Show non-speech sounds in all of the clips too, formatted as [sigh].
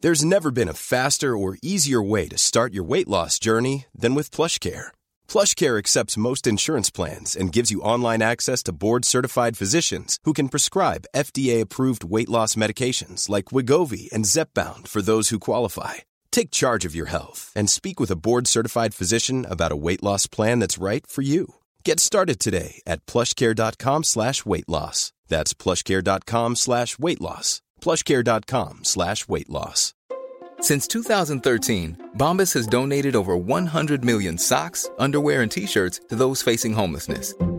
There's never been a faster or easier way to start your weight loss journey than with PlushCare. PlushCare accepts most insurance plans and gives you online access to board-certified physicians who can prescribe FDA-approved weight loss medications like Wegovy and Zepbound for those who qualify. Take charge of your health and speak with a board-certified physician about a weight loss plan that's right for you. Get started today at PlushCare.com/weight-loss. That's PlushCare.com/weight-loss. Since two thousand over one hundred millions T shirts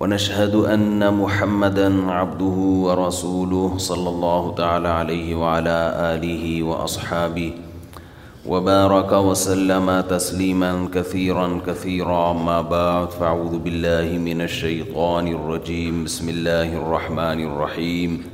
ونشهد أن محمدا عبده ورسوله صلى الله تعالى عليه وعلى آله وأصحابه وبارك وسلم تسليما كثيرا كثيرا ما بعد فاعوذ بالله من الشيطان الرجيم بسم الله الرحمن الرحيم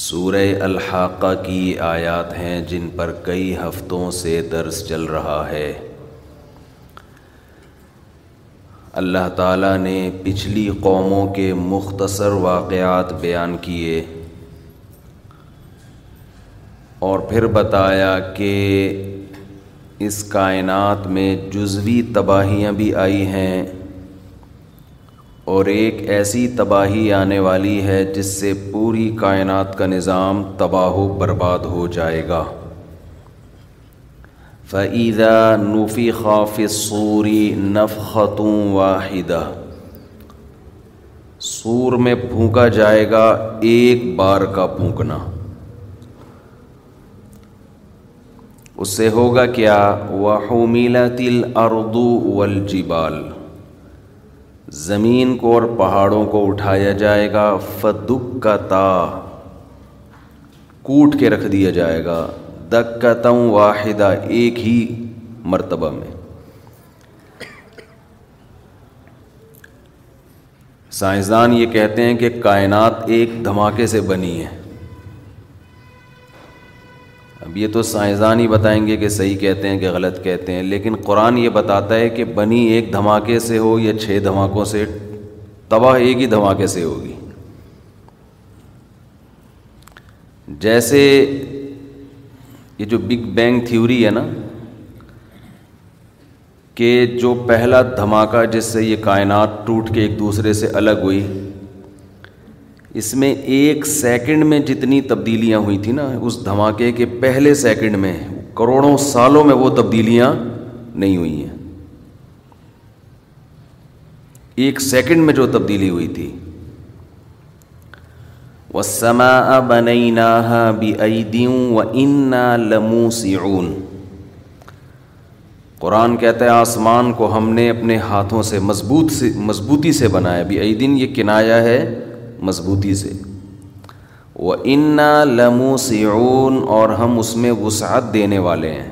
سورہ الحاقہ کی آیات ہیں جن پر کئی ہفتوں سے درس چل رہا ہے اللہ تعالیٰ نے پچھلی قوموں کے مختصر واقعات بیان کیے اور پھر بتایا کہ اس کائنات میں جزوی تباہیاں بھی آئی ہیں اور ایک ایسی تباہی آنے والی ہے جس سے پوری کائنات کا نظام تباہ و برباد ہو جائے گا فعیدہ نوفی خاف سوری نف خطوں واحدہ سور میں پھونکا جائے گا ایک بار کا پھونکنا اس سے ہوگا کیا وہ میلا تل اردو والجبال زمین کو اور پہاڑوں کو اٹھایا جائے گا فدک کا تا کوٹ کے رکھ دیا جائے گا دکتوں واحدہ ایک ہی مرتبہ میں سائنسدان یہ کہتے ہیں کہ کائنات ایک دھماکے سے بنی ہے اب یہ تو سائنسدان ہی بتائیں گے کہ صحیح کہتے ہیں کہ غلط کہتے ہیں لیکن قرآن یہ بتاتا ہے کہ بنی ایک دھماکے سے ہو یا چھ دھماکوں سے تباہ ایک ہی دھماکے سے ہوگی جیسے یہ جو بگ بینگ تھیوری ہے نا کہ جو پہلا دھماکہ جس سے یہ کائنات ٹوٹ کے ایک دوسرے سے الگ ہوئی اس میں ایک سیکنڈ میں جتنی تبدیلیاں ہوئی تھی نا اس دھماکے کے پہلے سیکنڈ میں کروڑوں سالوں میں وہ تبدیلیاں نہیں ہوئی ہیں ایک سیکنڈ میں جو تبدیلی ہوئی تھی وہ سما بن بھی لمو سیون قرآن کہتا ہے آسمان کو ہم نے اپنے ہاتھوں سے مضبوط سے مضبوطی سے بنایا بھی عیدین دن یہ کنایا ہے مضبوطی سے وہ انا لمو سیون اور ہم اس میں وسعت دینے والے ہیں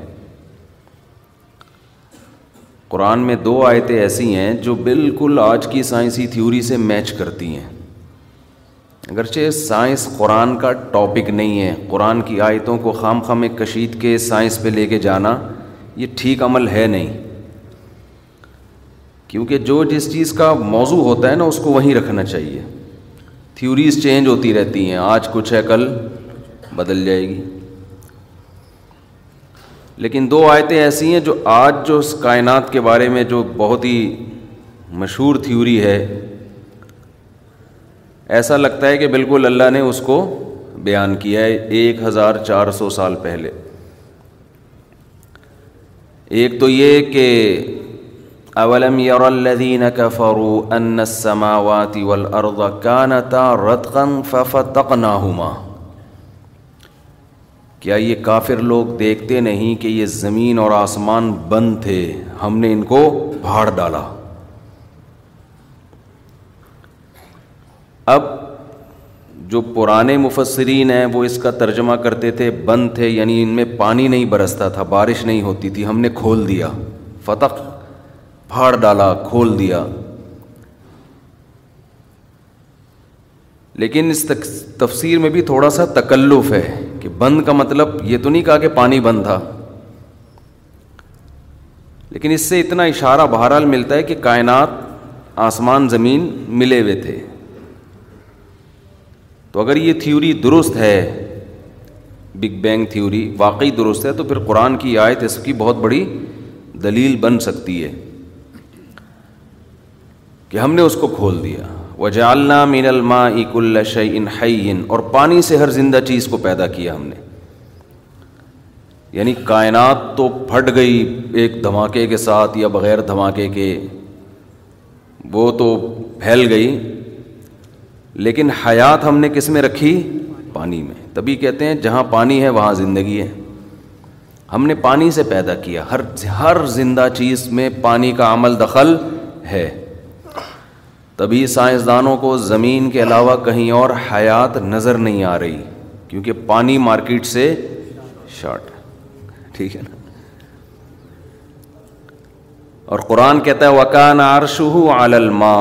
قرآن میں دو آیتیں ایسی ہیں جو بالکل آج کی سائنسی تھیوری سے میچ کرتی ہیں اگرچہ سائنس قرآن کا ٹاپک نہیں ہے قرآن کی آیتوں کو خام خام کشید کے سائنس پہ لے کے جانا یہ ٹھیک عمل ہے نہیں کیونکہ جو جس چیز کا موضوع ہوتا ہے نا اس کو وہیں رکھنا چاہیے تھیوریز چینج ہوتی رہتی ہیں آج کچھ ہے کل بدل جائے گی لیکن دو آیتیں ایسی ہیں جو آج جو اس کائنات کے بارے میں جو بہت ہی مشہور تھیوری ہے ایسا لگتا ہے کہ بالکل اللہ نے اس کو بیان کیا ہے ایک ہزار چار سو سال پہلے ایک تو یہ کہ اولم ان السماوات والارض رتقا کیا یہ کافر لوگ دیکھتے نہیں کہ یہ زمین اور آسمان بند تھے ہم نے ان کو بھاڑ ڈالا اب جو پرانے مفسرین ہیں وہ اس کا ترجمہ کرتے تھے بند تھے یعنی ان میں پانی نہیں برستا تھا بارش نہیں ہوتی تھی ہم نے کھول دیا فتح پھاڑ ڈالا کھول دیا لیکن اس تفسیر میں بھی تھوڑا سا تکلف ہے کہ بند کا مطلب یہ تو نہیں کہا کہ پانی بند تھا لیکن اس سے اتنا اشارہ بہرحال ملتا ہے کہ کائنات آسمان زمین ملے ہوئے تھے تو اگر یہ تھیوری درست ہے بگ بینگ تھیوری واقعی درست ہے تو پھر قرآن کی آیت اس کی بہت بڑی دلیل بن سکتی ہے کہ ہم نے اس کو کھول دیا وجالنا مین الماں اللہ شعین ح اور پانی سے ہر زندہ چیز کو پیدا کیا ہم نے یعنی کائنات تو پھٹ گئی ایک دھماکے کے ساتھ یا بغیر دھماکے کے وہ تو پھیل گئی لیکن حیات ہم نے کس میں رکھی پانی میں تبھی کہتے ہیں جہاں پانی ہے وہاں زندگی ہے ہم نے پانی سے پیدا کیا ہر ہر زندہ چیز میں پانی کا عمل دخل ہے تبھی سائنسدانوں کو زمین کے علاوہ کہیں اور حیات نظر نہیں آ رہی کیونکہ پانی مارکیٹ سے شارٹ ٹھیک ہے نا اور قرآن کہتا ہے وکان عرش ہو الما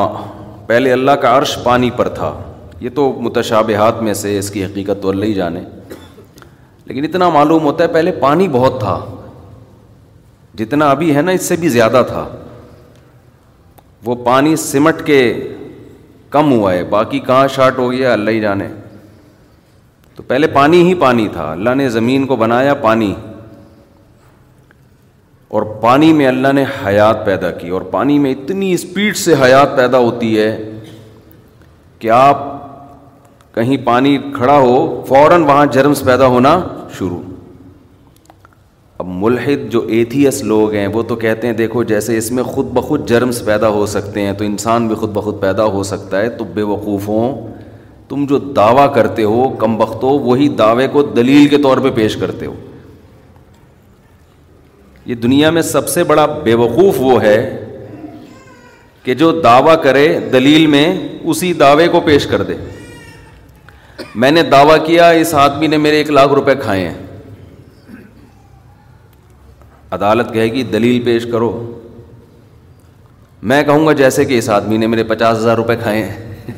پہلے اللہ کا عرش پانی پر تھا یہ تو متشابہات میں سے اس کی حقیقت تو اللہ ہی جانے لیکن اتنا معلوم ہوتا ہے پہلے پانی بہت تھا جتنا ابھی ہے نا اس سے بھی زیادہ تھا وہ پانی سمٹ کے کم ہوا ہے باقی کہاں شارٹ ہو گیا اللہ ہی جانے تو پہلے پانی ہی پانی تھا اللہ نے زمین کو بنایا پانی اور پانی میں اللہ نے حیات پیدا کی اور پانی میں اتنی اسپیڈ سے حیات پیدا ہوتی ہے کہ آپ کہیں پانی کھڑا ہو فوراً وہاں جرمس پیدا ہونا شروع اب ملحد جو ایتھیس لوگ ہیں وہ تو کہتے ہیں دیکھو جیسے اس میں خود بخود جرمس پیدا ہو سکتے ہیں تو انسان بھی خود بخود پیدا ہو سکتا ہے تو بے وقوف ہوں تم جو دعویٰ کرتے ہو کم ہو وہی دعوے کو دلیل کے طور پہ پیش کرتے ہو یہ دنیا میں سب سے بڑا بے وقوف وہ ہے کہ جو دعویٰ کرے دلیل میں اسی دعوے کو پیش کر دے میں نے دعویٰ کیا اس آدمی نے میرے ایک لاکھ روپے کھائے ہیں عدالت کہے گی دلیل پیش کرو میں کہوں گا جیسے کہ اس آدمی نے میرے پچاس ہزار روپے کھائے [laughs]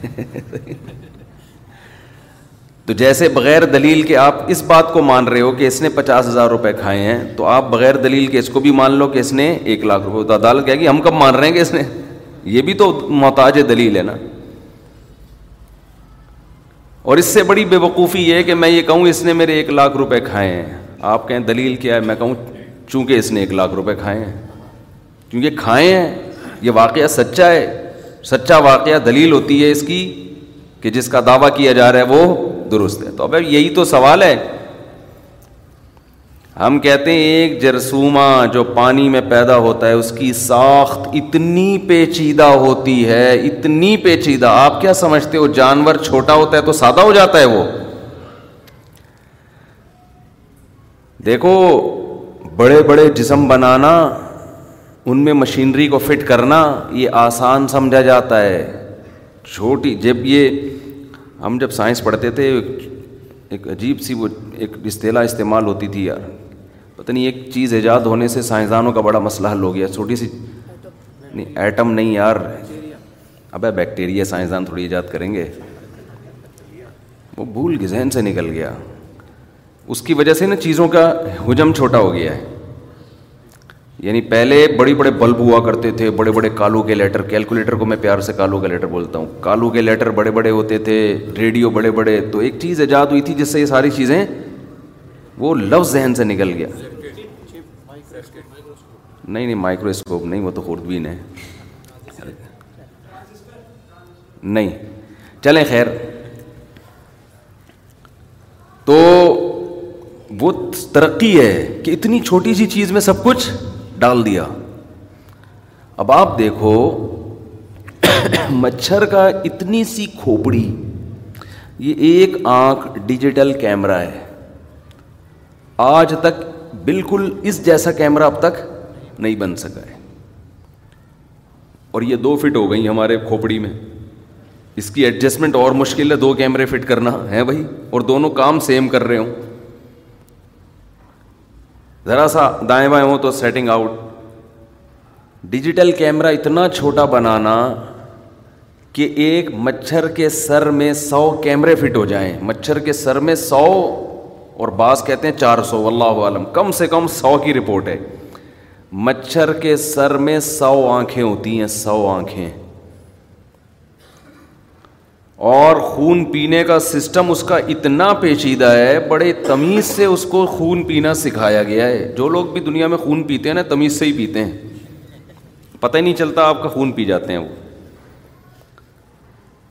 تو جیسے بغیر دلیل کے آپ اس بات کو مان رہے ہو کہ اس نے پچاس ہزار روپے کھائے ہیں تو آپ بغیر دلیل کے اس کو بھی مان لو کہ اس نے ایک لاکھ روپے تو عدالت کہے گی ہم کب مان رہے ہیں کہ اس نے یہ بھی تو محتاج دلیل ہے نا اور اس سے بڑی بے وقوفی یہ کہ میں یہ کہوں اس نے میرے ایک لاکھ روپے کھائے ہیں آپ کہیں دلیل کیا ہے میں کہوں چونکہ اس نے ایک لاکھ روپے کھائے ہیں کیونکہ کھائے ہیں یہ واقعہ سچا ہے سچا واقعہ دلیل ہوتی ہے اس کی کہ جس کا دعویٰ کیا جا رہا ہے وہ درست ہے تو اب یہی تو سوال ہے ہم کہتے ہیں ایک جرسوما جو پانی میں پیدا ہوتا ہے اس کی ساخت اتنی پیچیدہ ہوتی ہے اتنی پیچیدہ آپ کیا سمجھتے ہو جانور چھوٹا ہوتا ہے تو سادہ ہو جاتا ہے وہ دیکھو بڑے بڑے جسم بنانا ان میں مشینری کو فٹ کرنا یہ آسان سمجھا جاتا ہے چھوٹی جب یہ ہم جب سائنس پڑھتے تھے ایک عجیب سی وہ ایک اصطلاح استعمال ہوتی تھی یار پتہ نہیں ایک چیز ایجاد ہونے سے سائنسدانوں کا بڑا مسئلہ حل ہو گیا چھوٹی سی نہیں ایٹم نہیں یار اب بیکٹیریا سائنسدان تھوڑی ایجاد کریں گے وہ بھول کے ذہن سے نکل گیا اس کی وجہ سے نا چیزوں کا حجم چھوٹا ہو گیا ہے یعنی پہلے بڑے بڑے بلب ہوا کرتے تھے بڑے بڑے کالو کے لیٹر کیلکولیٹر کو میں پیار سے کالو کا لیٹر بولتا ہوں کالو کے لیٹر بڑے بڑے ہوتے تھے ریڈیو بڑے بڑے تو ایک چیز ایجاد ہوئی تھی جس سے یہ ساری چیزیں وہ لفظ ذہن سے نکل گیا نہیں نہیں مائکرو اسکوپ نہیں وہ تو خوردبین ہے نہیں چلیں خیر تو وہ ترقی ہے کہ اتنی چھوٹی سی چیز میں سب کچھ ڈال دیا اب آپ دیکھو مچھر کا اتنی سی کھوپڑی یہ ایک آنکھ ڈیجیٹل کیمرہ ہے آج تک بالکل اس جیسا کیمرہ اب تک نہیں بن سکا ہے اور یہ دو فٹ ہو گئی ہمارے کھوپڑی میں اس کی ایڈجسٹمنٹ اور مشکل ہے دو کیمرے فٹ کرنا ہے بھائی اور دونوں کام سیم کر رہے ہوں ذرا سا دائیں بائیں ہوں تو سیٹنگ آؤٹ ڈیجیٹل کیمرہ اتنا چھوٹا بنانا کہ ایک مچھر کے سر میں سو کیمرے فٹ ہو جائیں مچھر کے سر میں سو اور بعض کہتے ہیں چار سو اللہ عالم کم سے کم سو کی رپورٹ ہے مچھر کے سر میں سو آنکھیں ہوتی ہیں سو آنکھیں اور خون پینے کا سسٹم اس کا اتنا پیچیدہ ہے بڑے تمیز سے اس کو خون پینا سکھایا گیا ہے جو لوگ بھی دنیا میں خون پیتے ہیں نا تمیز سے ہی پیتے ہیں پتہ ہی نہیں چلتا آپ کا خون پی جاتے ہیں وہ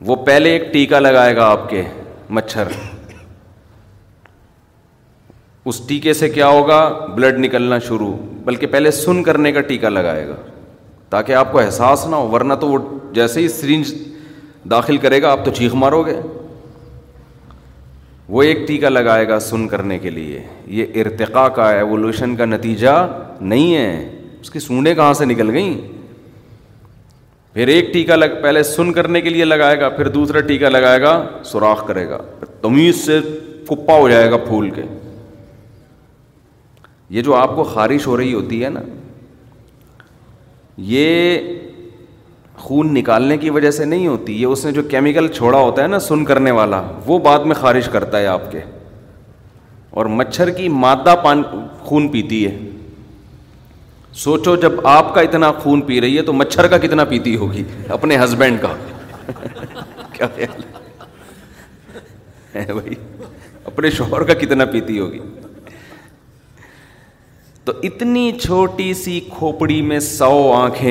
وہ پہلے ایک ٹیکا لگائے گا آپ کے مچھر اس ٹیکے سے کیا ہوگا بلڈ نکلنا شروع بلکہ پہلے سن کرنے کا ٹیکا لگائے گا تاکہ آپ کو احساس نہ ہو ورنہ تو وہ جیسے ہی سرنج داخل کرے گا آپ تو چیخ مارو گے وہ ایک ٹیکا لگائے گا سن کرنے کے لیے یہ ارتقا کا ایولیوشن کا نتیجہ نہیں ہے اس کی سونے کہاں سے نکل گئیں پھر ایک ٹیکا لگ پہلے سن کرنے کے لیے لگائے گا پھر دوسرا ٹیکا لگائے گا سوراخ کرے گا تمیز سے کپا ہو جائے گا پھول کے یہ جو آپ کو خارش ہو رہی ہوتی ہے نا یہ خون نکالنے کی وجہ سے نہیں ہوتی یہ اس نے جو کیمیکل چھوڑا ہوتا ہے نا سن کرنے والا وہ بعد میں خارج کرتا ہے آپ کے اور مچھر کی مادہ پان خون پیتی ہے سوچو جب آپ کا اتنا خون پی رہی ہے تو مچھر کا کتنا پیتی ہوگی اپنے ہسبینڈ کا [laughs] کیا خیال [laughs] ہے بھائی اپنے شوہر کا کتنا پیتی ہوگی تو اتنی چھوٹی سی کھوپڑی میں سو آنکھیں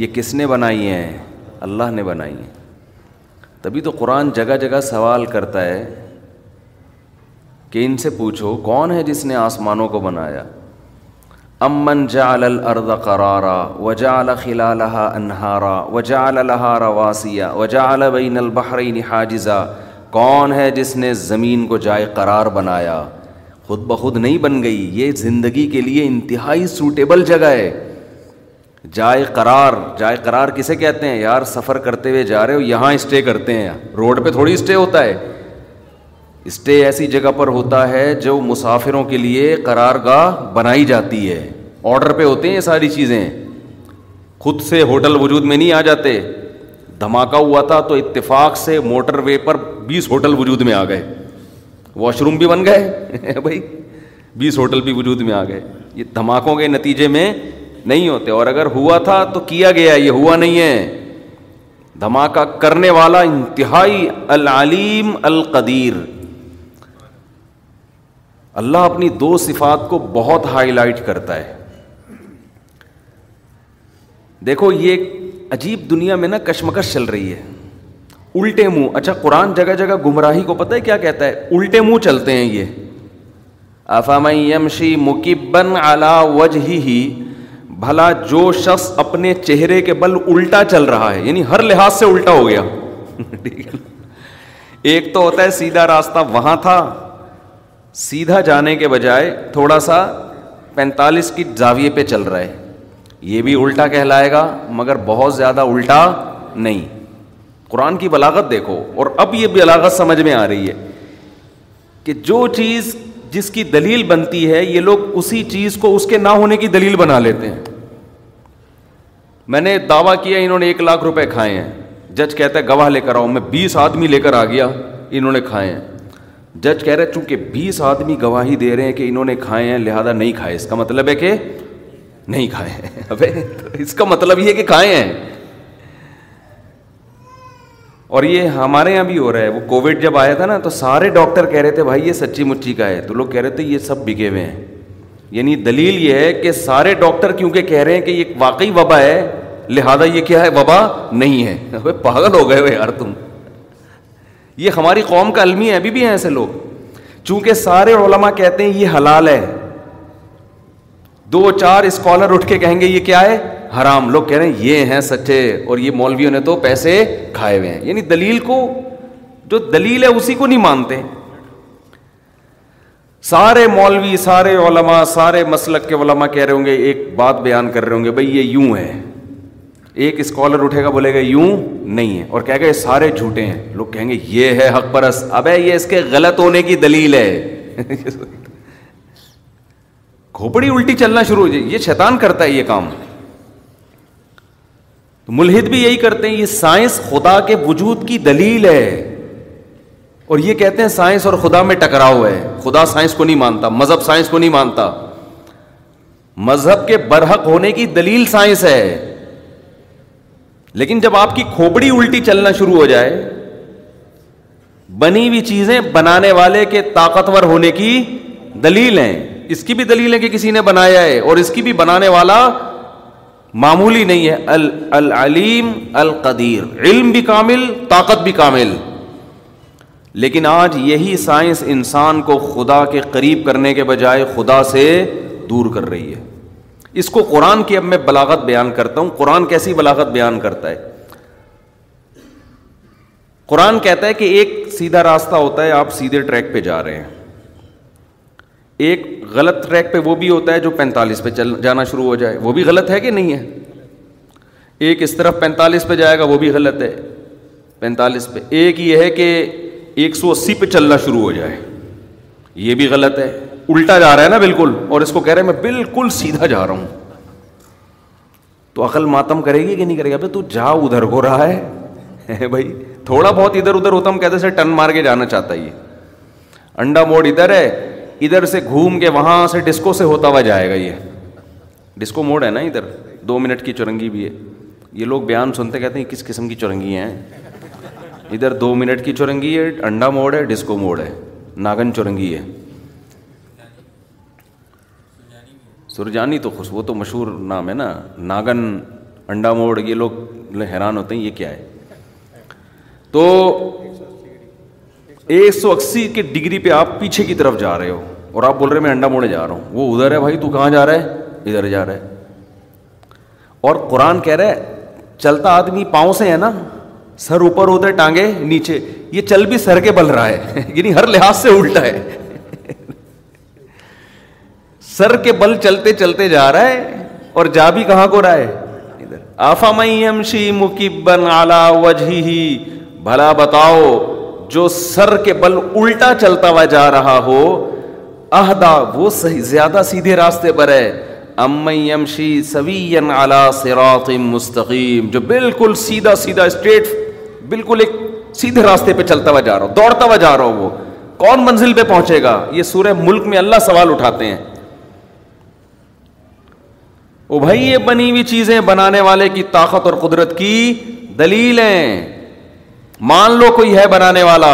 یہ کس نے بنائی ہیں اللہ نے بنائی ہیں تبھی تو قرآن جگہ جگہ سوال کرتا ہے کہ ان سے پوچھو کون ہے جس نے آسمانوں کو بنایا امن جعل الارض قرارا و خلالها انہارا و لها رواسیا وجعل و بین البحرین حاجزا کون ہے جس نے زمین کو جائے قرار بنایا خود بخود نہیں بن گئی یہ زندگی کے لیے انتہائی سوٹیبل جگہ ہے جائے قرار جائے قرار کسے کہتے ہیں یار سفر کرتے ہوئے جا رہے ہو یہاں اسٹے کرتے ہیں روڈ پہ تھوڑی اسٹے ہوتا ہے اسٹے ایسی جگہ پر ہوتا ہے جو مسافروں کے لیے قرار گاہ بنائی جاتی ہے آڈر پہ ہوتے ہیں ساری چیزیں خود سے ہوٹل وجود میں نہیں آ جاتے دھماکہ ہوا تھا تو اتفاق سے موٹر وے پر بیس ہوٹل وجود میں آ گئے واش روم بھی بن گئے [laughs] بھائی بیس ہوٹل بھی وجود میں آ گئے یہ دھماکوں کے نتیجے میں نہیں ہوتے اور اگر ہوا تھا تو کیا گیا یہ ہوا نہیں ہے دھماکہ کرنے والا انتہائی العلیم القدیر اللہ اپنی دو صفات کو بہت ہائی لائٹ کرتا ہے دیکھو یہ عجیب دنیا میں نا کشمکش چل رہی ہے الٹے منہ اچھا قرآن جگہ جگہ گمراہی کو پتہ ہے کیا کہتا ہے الٹے منہ چلتے ہیں یہ افام یمشی مکبن مکیبن وجہ وج ہی بھلا جو شخص اپنے چہرے کے بل الٹا چل رہا ہے یعنی ہر لحاظ سے الٹا ہو گیا [laughs] ایک تو ہوتا ہے سیدھا راستہ وہاں تھا سیدھا جانے کے بجائے تھوڑا سا پینتالیس کی زاویے پہ چل رہا ہے یہ بھی الٹا کہلائے گا مگر بہت زیادہ الٹا نہیں قرآن کی بلاغت دیکھو اور اب یہ بلاغت سمجھ میں آ رہی ہے کہ جو چیز جس کی دلیل بنتی ہے یہ لوگ اسی چیز کو اس کے نہ ہونے کی دلیل بنا لیتے ہیں میں نے دعویٰ کیا انہوں نے ایک لاکھ روپے کھائے ہیں جج کہتا ہے گواہ لے کر آؤ میں بیس آدمی لے کر آ گیا انہوں نے کھائے ہیں جج کہہ رہے چونکہ بیس آدمی گواہی دے رہے ہیں کہ انہوں نے کھائے ہیں لہٰذا نہیں کھائے اس کا مطلب ہے کہ نہیں کھائے ہیں [laughs] اس کا مطلب یہ کہ کھائے ہیں اور یہ ہمارے یہاں بھی ہو رہا ہے وہ کووڈ جب آیا تھا نا تو سارے ڈاکٹر کہہ رہے تھے بھائی یہ سچی مچی کا ہے تو لوگ کہہ رہے تھے یہ سب بگے ہوئے ہیں یعنی دلیل یہ ہے کہ سارے ڈاکٹر کیونکہ کہہ رہے ہیں کہ یہ واقعی وبا ہے لہٰذا یہ کیا ہے وبا نہیں ہے پاگل ہو گئے ہوئے یار تم یہ ہماری قوم کا علمی ہے ابھی بھی ہیں ایسے لوگ چونکہ سارے علما کہتے ہیں یہ حلال ہے دو چار اسکالر اٹھ کے کہیں گے یہ کیا ہے حرام لوگ کہہ رہے ہیں یہ ہیں سچے اور یہ مولویوں نے تو پیسے کھائے ہوئے ہیں یعنی دلیل کو جو دلیل ہے اسی کو نہیں مانتے سارے مولوی سارے علماء سارے مسلک کے علماء کہہ رہے ہوں گے ایک بات بیان کر رہے ہوں گے بھائی یہ یوں ہے ایک اسکالر اٹھے گا بولے گا یوں نہیں ہے اور یہ سارے جھوٹے ہیں لوگ کہیں گے یہ ہے حق پرس اب ہے یہ اس کے غلط ہونے کی دلیل ہے [laughs] کھوپڑی الٹی چلنا شروع ہو جائے یہ شیطان کرتا ہے یہ کام تو ملحد بھی یہی کرتے ہیں یہ سائنس خدا کے وجود کی دلیل ہے اور یہ کہتے ہیں سائنس اور خدا میں ٹکراؤ ہے خدا سائنس کو نہیں مانتا مذہب سائنس کو نہیں مانتا مذہب کے برحق ہونے کی دلیل سائنس ہے لیکن جب آپ کی کھوپڑی الٹی چلنا شروع ہو جائے بنی ہوئی چیزیں بنانے والے کے طاقتور ہونے کی دلیل ہیں اس کی بھی دلیل ہے کہ کسی نے بنایا ہے اور اس کی بھی بنانے والا معمولی نہیں ہے العلیم القدیر علم بھی کامل طاقت بھی کامل لیکن آج یہی سائنس انسان کو خدا کے قریب کرنے کے بجائے خدا سے دور کر رہی ہے اس کو قرآن کی اب میں بلاغت بیان کرتا ہوں قرآن کیسی بلاغت بیان کرتا ہے قرآن کہتا ہے کہ ایک سیدھا راستہ ہوتا ہے آپ سیدھے ٹریک پہ جا رہے ہیں ایک غلط ٹریک پہ وہ بھی ہوتا ہے جو پینتالیس پہ چل جانا شروع ہو جائے وہ بھی غلط ہے کہ نہیں ہے ایک اس طرف پینتالیس پہ جائے گا وہ بھی غلط ہے پینتالیس پہ ایک یہ ہے کہ ایک سو اسی پہ چلنا شروع ہو جائے یہ بھی غلط ہے الٹا جا رہا ہے نا بالکل اور اس کو کہہ رہے میں بالکل سیدھا جا رہا ہوں تو عقل ماتم کرے گی کہ نہیں کرے گا تو جا ادھر ہو رہا ہے [laughs] بھائی تھوڑا بہت ادھر ادھر ہوتا ہم کہتے ٹن مار کے جانا چاہتا ہے یہ انڈا موڑ ادھر ہے ادھر سے گھوم کے وہاں سے ڈسکو سے ہوتا ہوا جائے گا یہ ڈسکو موڈ ہے نا ادھر دو منٹ کی چرنگی بھی ہے یہ لوگ بیان سنتے کہتے ہیں کس قسم کی چرنگی ہیں ادھر دو منٹ کی چرنگی ہے انڈا موڑ ہے ڈسکو موڑ ہے ناگن چورنگی ہے سرجانی تو خوش وہ تو مشہور نام ہے نا ناگن انڈا موڑ یہ لوگ حیران ہوتے ہیں یہ کیا ہے تو ایک سو اسی کی ڈگری پہ آپ پیچھے کی طرف جا رہے ہو اور آپ بول رہے میں انڈا موڑے جا رہا ہوں وہ ادھر ہے بھائی تو کہاں جا رہا ہے ادھر جا رہا ہے اور قرآن کہہ رہے چلتا آدمی پاؤں سے ہے نا سر اوپر ہوتا ہے ٹانگے نیچے یہ چل بھی سر کے بل رہا ہے [laughs] یعنی ہر لحاظ سے الٹا ہے [laughs] سر کے بل چلتے چلتے جا رہا ہے اور جا بھی کہاں کو راہ ادھر آفام وجہ بھلا بتاؤ جو سر کے بل الٹا چلتا ہوا جا رہا ہو اہدا وہ صحیح زیادہ سیدھے راستے پر ہے مستقیم جو بالکل بالکل سیدھا سیدھا ایک سیدھے راستے پہ چلتا ہوا جا رہا ہو دوڑتا ہوا جا رہا ہو وہ کون منزل پہ پہنچے گا یہ سورہ ملک میں اللہ سوال اٹھاتے ہیں او بھائی یہ بنی ہوئی چیزیں بنانے والے کی طاقت اور قدرت کی دلیل ہیں مان لو کوئی ہے بنانے والا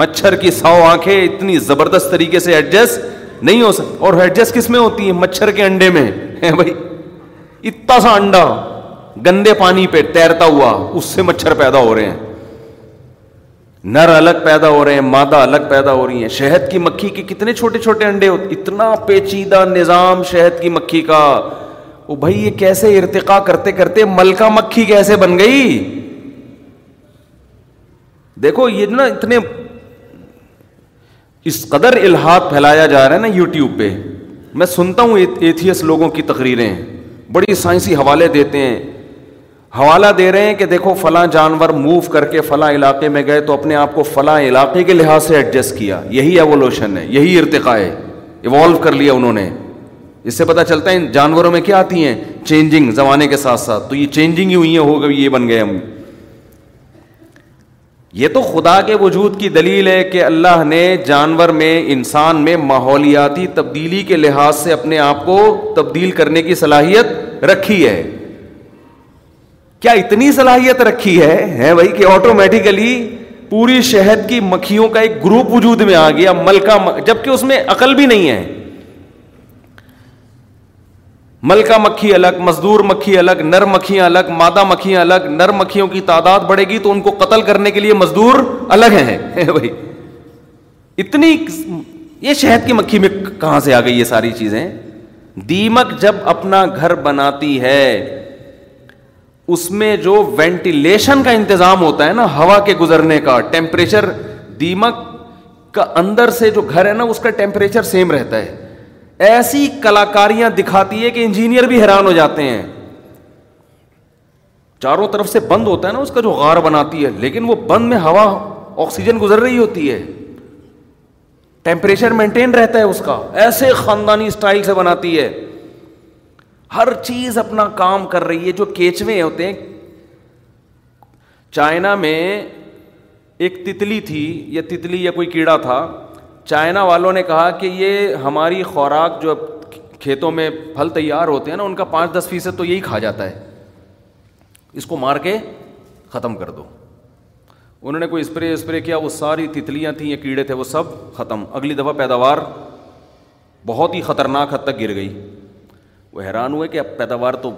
مچھر کی سو آنکھیں اتنی زبردست طریقے سے ایڈجسٹ نہیں ہو سکتی اور ایڈجسٹ کس میں ہوتی ہے مچھر کے انڈے میں [laughs] بھائی اتنا سا انڈا گندے پانی پہ تیرتا ہوا اس سے مچھر پیدا ہو رہے ہیں نر الگ پیدا ہو رہے ہیں مادہ الگ پیدا ہو رہی ہیں شہد کی مکھی کے کتنے چھوٹے چھوٹے انڈے ہوتے اتنا پیچیدہ نظام شہد کی مکھی کا وہ بھائی یہ کیسے ارتقا کرتے کرتے ملکہ مکھی کیسے بن گئی دیکھو یہ نا اتنے اس قدر الحاد پھیلایا جا رہا ہے نا یوٹیوب پہ میں سنتا ہوں ایتھیس لوگوں کی تقریریں بڑی سائنسی حوالے دیتے ہیں حوالہ دے رہے ہیں کہ دیکھو فلاں جانور موو کر کے فلاں علاقے میں گئے تو اپنے آپ کو فلاں علاقے کے لحاظ سے ایڈجسٹ کیا یہی ایوولوشن ہے یہی ارتقاء ہے ایوالو کر لیا انہوں نے اس سے پتہ چلتا ہے ان جانوروں میں کیا آتی ہیں چینجنگ زمانے کے ساتھ ساتھ تو یہ چینجنگ ہی ہوئی ہیں ہو گئی یہ بن گئے ہم یہ تو خدا کے وجود کی دلیل ہے کہ اللہ نے جانور میں انسان میں ماحولیاتی تبدیلی کے لحاظ سے اپنے آپ کو تبدیل کرنے کی صلاحیت رکھی ہے کیا اتنی صلاحیت رکھی ہے بھائی کہ آٹومیٹیکلی پوری شہد کی مکھیوں کا ایک گروپ وجود میں آ گیا ملکہ جبکہ اس میں عقل بھی نہیں ہے ملکا مکھی الگ مزدور مکھی الگ نر مکھیاں الگ مادہ مکھیاں الگ نر مکھیوں کی تعداد بڑھے گی تو ان کو قتل کرنے کے لیے مزدور الگ ہیں بھائی [laughs] اتنی یہ شہد کی مکھی میں کہاں سے آ گئی یہ ساری چیزیں دیمک جب اپنا گھر بناتی ہے اس میں جو وینٹیلیشن کا انتظام ہوتا ہے نا ہوا کے گزرنے کا ٹیمپریچر دیمک کا اندر سے جو گھر ہے نا اس کا ٹیمپریچر سیم رہتا ہے ایسی کلاکاریاں دکھاتی ہے کہ انجینئر بھی حیران ہو جاتے ہیں چاروں طرف سے بند ہوتا ہے نا اس کا جو غار بناتی ہے لیکن وہ بند میں ہوا آکسیجن گزر رہی ہوتی ہے ٹیمپریچر مینٹین رہتا ہے اس کا ایسے خاندانی اسٹائل سے بناتی ہے ہر چیز اپنا کام کر رہی ہے جو کیچوے ہوتے ہیں چائنا میں ایک تتلی تھی یا تتلی یا کوئی کیڑا تھا چائنا والوں نے کہا کہ یہ ہماری خوراک جو کھیتوں میں پھل تیار ہوتے ہیں نا ان کا پانچ دس فیصد تو یہی کھا جاتا ہے اس کو مار کے ختم کر دو انہوں نے کوئی اسپرے اسپرے کیا وہ ساری تتلیاں تھیں یا کیڑے تھے وہ سب ختم اگلی دفعہ پیداوار بہت ہی خطرناک حد تک گر گئی وہ حیران ہوئے کہ اب پیداوار تو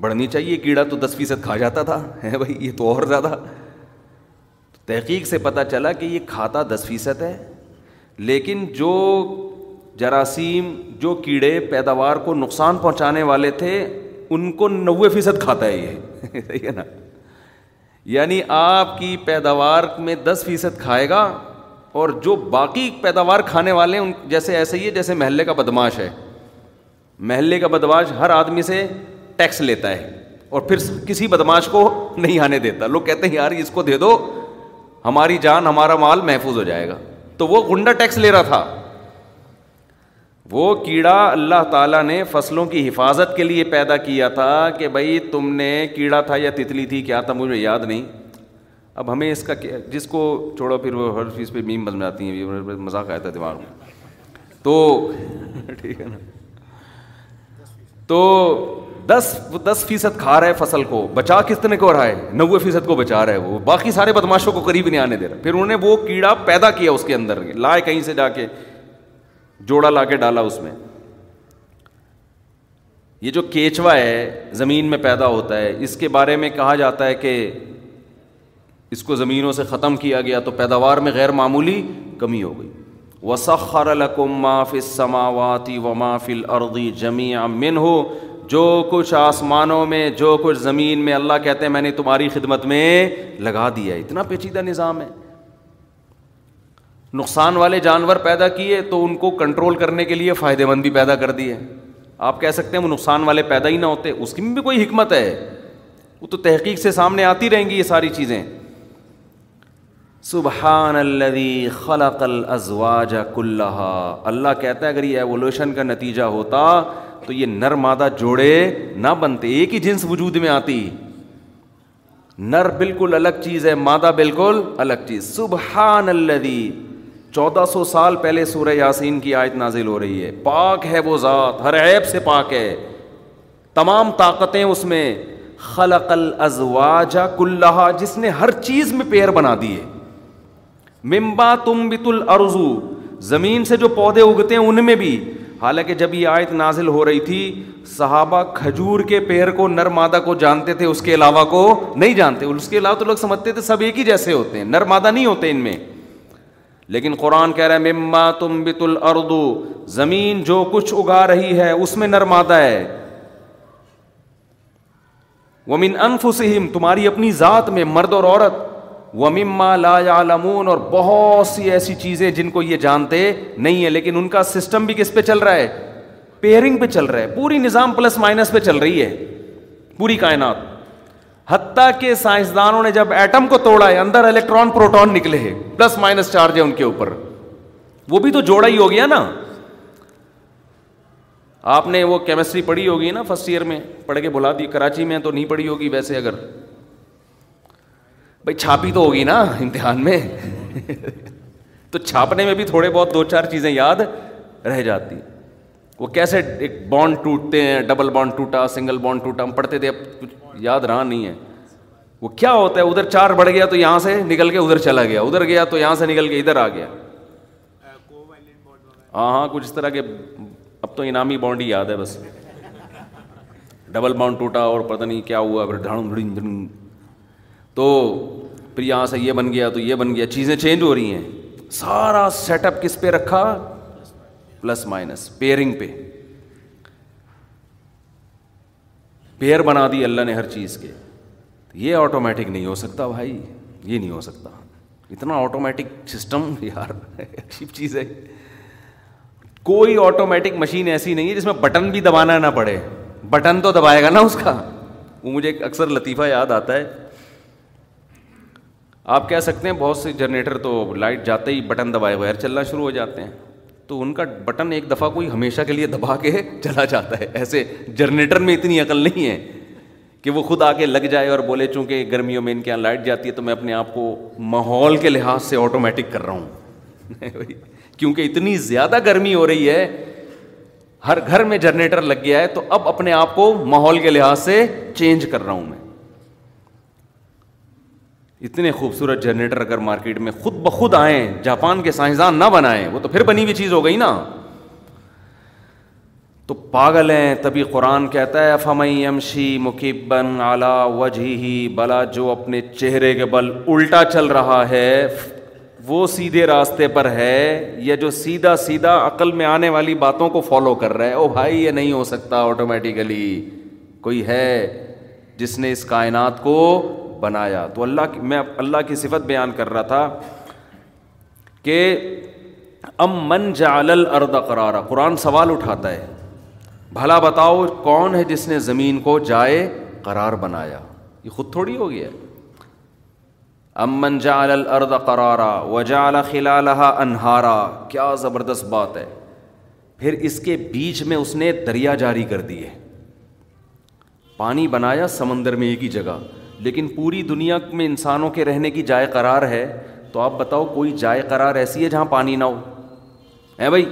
بڑھنی چاہیے کیڑا تو دس فیصد کھا جاتا تھا [laughs] ہے بھائی یہ تو اور زیادہ تحقیق سے پتہ چلا کہ یہ کھاتا دس فیصد ہے لیکن جو جراثیم جو کیڑے پیداوار کو نقصان پہنچانے والے تھے ان کو نوے فیصد کھاتا ہے یہ [laughs] ہے نا یعنی آپ کی پیداوار میں دس فیصد کھائے گا اور جو باقی پیداوار کھانے والے ہیں ان جیسے ایسے ہی ہے جیسے محلے کا بدماش ہے محلے کا بدماش ہر آدمی سے ٹیکس لیتا ہے اور پھر کسی بدماش کو نہیں آنے دیتا لوگ کہتے ہیں یار اس کو دے دو ہماری جان ہمارا مال محفوظ ہو جائے گا تو وہ گنڈا ٹیکس لے رہا تھا وہ کیڑا اللہ تعالیٰ نے فصلوں کی حفاظت کے لیے پیدا کیا تھا کہ بھائی تم نے کیڑا تھا یا تتلی تھی کیا تھا مجھے یاد نہیں اب ہمیں اس کا جس کو چھوڑو پھر وہ ہر چیز پہ میم بن میں آتی مذاق آیا تھا دماغ میں تو [laughs] ٹھیک ہے نا تو دس دس فیصد کھا رہا ہے فصل کو بچا کتنے کو رہا ہے نوے فیصد کو بچا رہا ہے وہ باقی سارے بدماشوں کو قریب نہیں آنے دے رہا پھر انہوں نے وہ کیڑا پیدا کیا اس کے اندر لائے کہیں سے جا کے جوڑا لا کے ڈالا اس میں یہ جو کیچوا ہے زمین میں پیدا ہوتا ہے اس کے بارے میں کہا جاتا ہے کہ اس کو زمینوں سے ختم کیا گیا تو پیداوار میں غیر معمولی کمی ہو گئی وسخر لکم ما فی السماوات و ما فی الارض جميعا ہو جو کچھ آسمانوں میں جو کچھ زمین میں اللہ کہتے ہیں میں نے تمہاری خدمت میں لگا دیا اتنا پیچیدہ نظام ہے نقصان والے جانور پیدا کیے تو ان کو کنٹرول کرنے کے لیے فائدے مند بھی پیدا کر دیے آپ کہہ سکتے ہیں وہ نقصان والے پیدا ہی نہ ہوتے اس کی بھی کوئی حکمت ہے وہ تو تحقیق سے سامنے آتی رہیں گی یہ ساری چیزیں سبحان الذي خلق الازواج كلها اللہ کہتا ہے اگر یہ کا نتیجہ ہوتا تو یہ نر مادہ جوڑے نہ بنتے ایک ہی جنس وجود میں آتی نر بالکل الگ چیز ہے مادہ بالکل الگ چیز سبحان چودہ سو سال پہلے سورہ یاسین کی آیت نازل ہو رہی ہے پاک ہے وہ ذات ہر عیب سے پاک ہے تمام طاقتیں اس میں خلق خلقل کل جس نے ہر چیز میں پیر بنا دیے ممبا تم بت زمین سے جو پودے اگتے ہیں ان میں بھی حالانکہ جب یہ آیت نازل ہو رہی تھی صحابہ کھجور کے پیر کو نرمادہ کو جانتے تھے اس کے علاوہ کو نہیں جانتے اس کے علاوہ تو لوگ سمجھتے تھے سب ایک ہی جیسے ہوتے ہیں نرمادہ نہیں ہوتے ان میں لیکن قرآن کہہ رہا ہے مما تم بت الردو زمین جو کچھ اگا رہی ہے اس میں نرمادہ ہے وہ من انفسم تمہاری اپنی ذات میں مرد اور عورت مما لا یا اور بہت سی ایسی چیزیں جن کو یہ جانتے نہیں ہے لیکن ان کا سسٹم بھی کس پہ چل رہا ہے پیئرنگ پہ چل رہا ہے پوری نظام پلس مائنس پہ چل رہی ہے پوری کائنات حتیٰ کے سائنسدانوں نے جب ایٹم کو توڑا ہے اندر الیکٹران پروٹون نکلے ہیں پلس مائنس چارج ہے ان کے اوپر وہ بھی تو جوڑا ہی ہو گیا نا آپ نے وہ کیمسٹری پڑھی ہوگی نا فرسٹ ایئر میں پڑھ کے بلا دی کراچی میں تو نہیں پڑھی ہوگی ویسے اگر بھائی چھاپی تو ہوگی نا امتحان میں تو چھاپنے میں بھی تھوڑے بہت دو چار چیزیں یاد رہ جاتی وہ کیسے ایک بانڈ ٹوٹتے ہیں ڈبل بانڈ ٹوٹا سنگل بانڈ ٹوٹا ہم پڑھتے تھے اب کچھ یاد رہا نہیں ہے وہ کیا ہوتا ہے ادھر چار بڑھ گیا تو یہاں سے نکل کے ادھر چلا گیا ادھر گیا تو یہاں سے نکل کے ادھر آ گیا ہاں ہاں کچھ اس طرح کے اب تو انعامی بانڈ ہی یاد ہے بس ڈبل باؤنڈ ٹوٹا اور پتہ نہیں کیا ہوا پھر دھاڑوں دھڑ تو پھر یہاں سے یہ بن گیا تو یہ بن گیا چیزیں چینج ہو رہی ہیں سارا سیٹ اپ کس پہ رکھا پلس مائنس پیئرنگ پہ پیئر بنا دی اللہ نے ہر چیز کے یہ آٹومیٹک نہیں ہو سکتا بھائی یہ نہیں ہو سکتا اتنا آٹومیٹک سسٹم یار عجیب چیز ہے کوئی آٹومیٹک مشین ایسی نہیں ہے جس میں بٹن بھی دبانا نہ پڑے بٹن تو دبائے گا نا اس کا وہ مجھے اکثر لطیفہ یاد آتا ہے آپ کہہ سکتے ہیں بہت سے جنریٹر تو لائٹ جاتے ہی بٹن دبائے بغیر چلنا شروع ہو جاتے ہیں تو ان کا بٹن ایک دفعہ کوئی ہمیشہ کے لیے دبا کے [laughs] چلا جاتا ہے ایسے جنریٹر میں اتنی عقل نہیں ہے کہ وہ خود آ کے لگ جائے اور بولے چونکہ گرمیوں میں ان کے یہاں لائٹ جاتی ہے تو میں اپنے آپ کو ماحول کے لحاظ سے آٹومیٹک کر رہا ہوں [laughs] کیونکہ اتنی زیادہ گرمی ہو رہی ہے ہر گھر میں جنریٹر لگ گیا ہے تو اب اپنے آپ کو ماحول کے لحاظ سے چینج کر رہا ہوں میں اتنے خوبصورت جنریٹر اگر مارکیٹ میں خود بخود آئیں جاپان کے سائنسدان نہ بنائیں وہ تو پھر بنی ہوئی چیز ہو گئی نا تو پاگل ہیں تبھی قرآن کہتا ہے فمئی مکیبن اعلیٰ ہی بلا جو اپنے چہرے کے بل الٹا چل رہا ہے وہ سیدھے راستے پر ہے یا جو سیدھا سیدھا عقل میں آنے والی باتوں کو فالو کر رہا ہے او بھائی یہ نہیں ہو سکتا آٹومیٹیکلی کوئی ہے جس نے اس کائنات کو بنایا تو اللہ کی میں اللہ کی صفت بیان کر رہا تھا کہ ام من جعل الارض قرارا قرآن سوال اٹھاتا ہے بھلا بتاؤ کون ہے جس نے زمین کو جائے قرار بنایا یہ خود تھوڑی ہو گیا ہے ام من جعل الارض قرارا وجعل خلالها انہارا کیا زبردست بات ہے پھر اس کے بیچ میں اس نے دریا جاری کر دی ہے پانی بنایا سمندر میں ایک ہی جگہ لیکن پوری دنیا میں انسانوں کے رہنے کی جائے قرار ہے تو آپ بتاؤ کوئی جائے قرار ایسی ہے جہاں پانی نہ ہو ہیں بھائی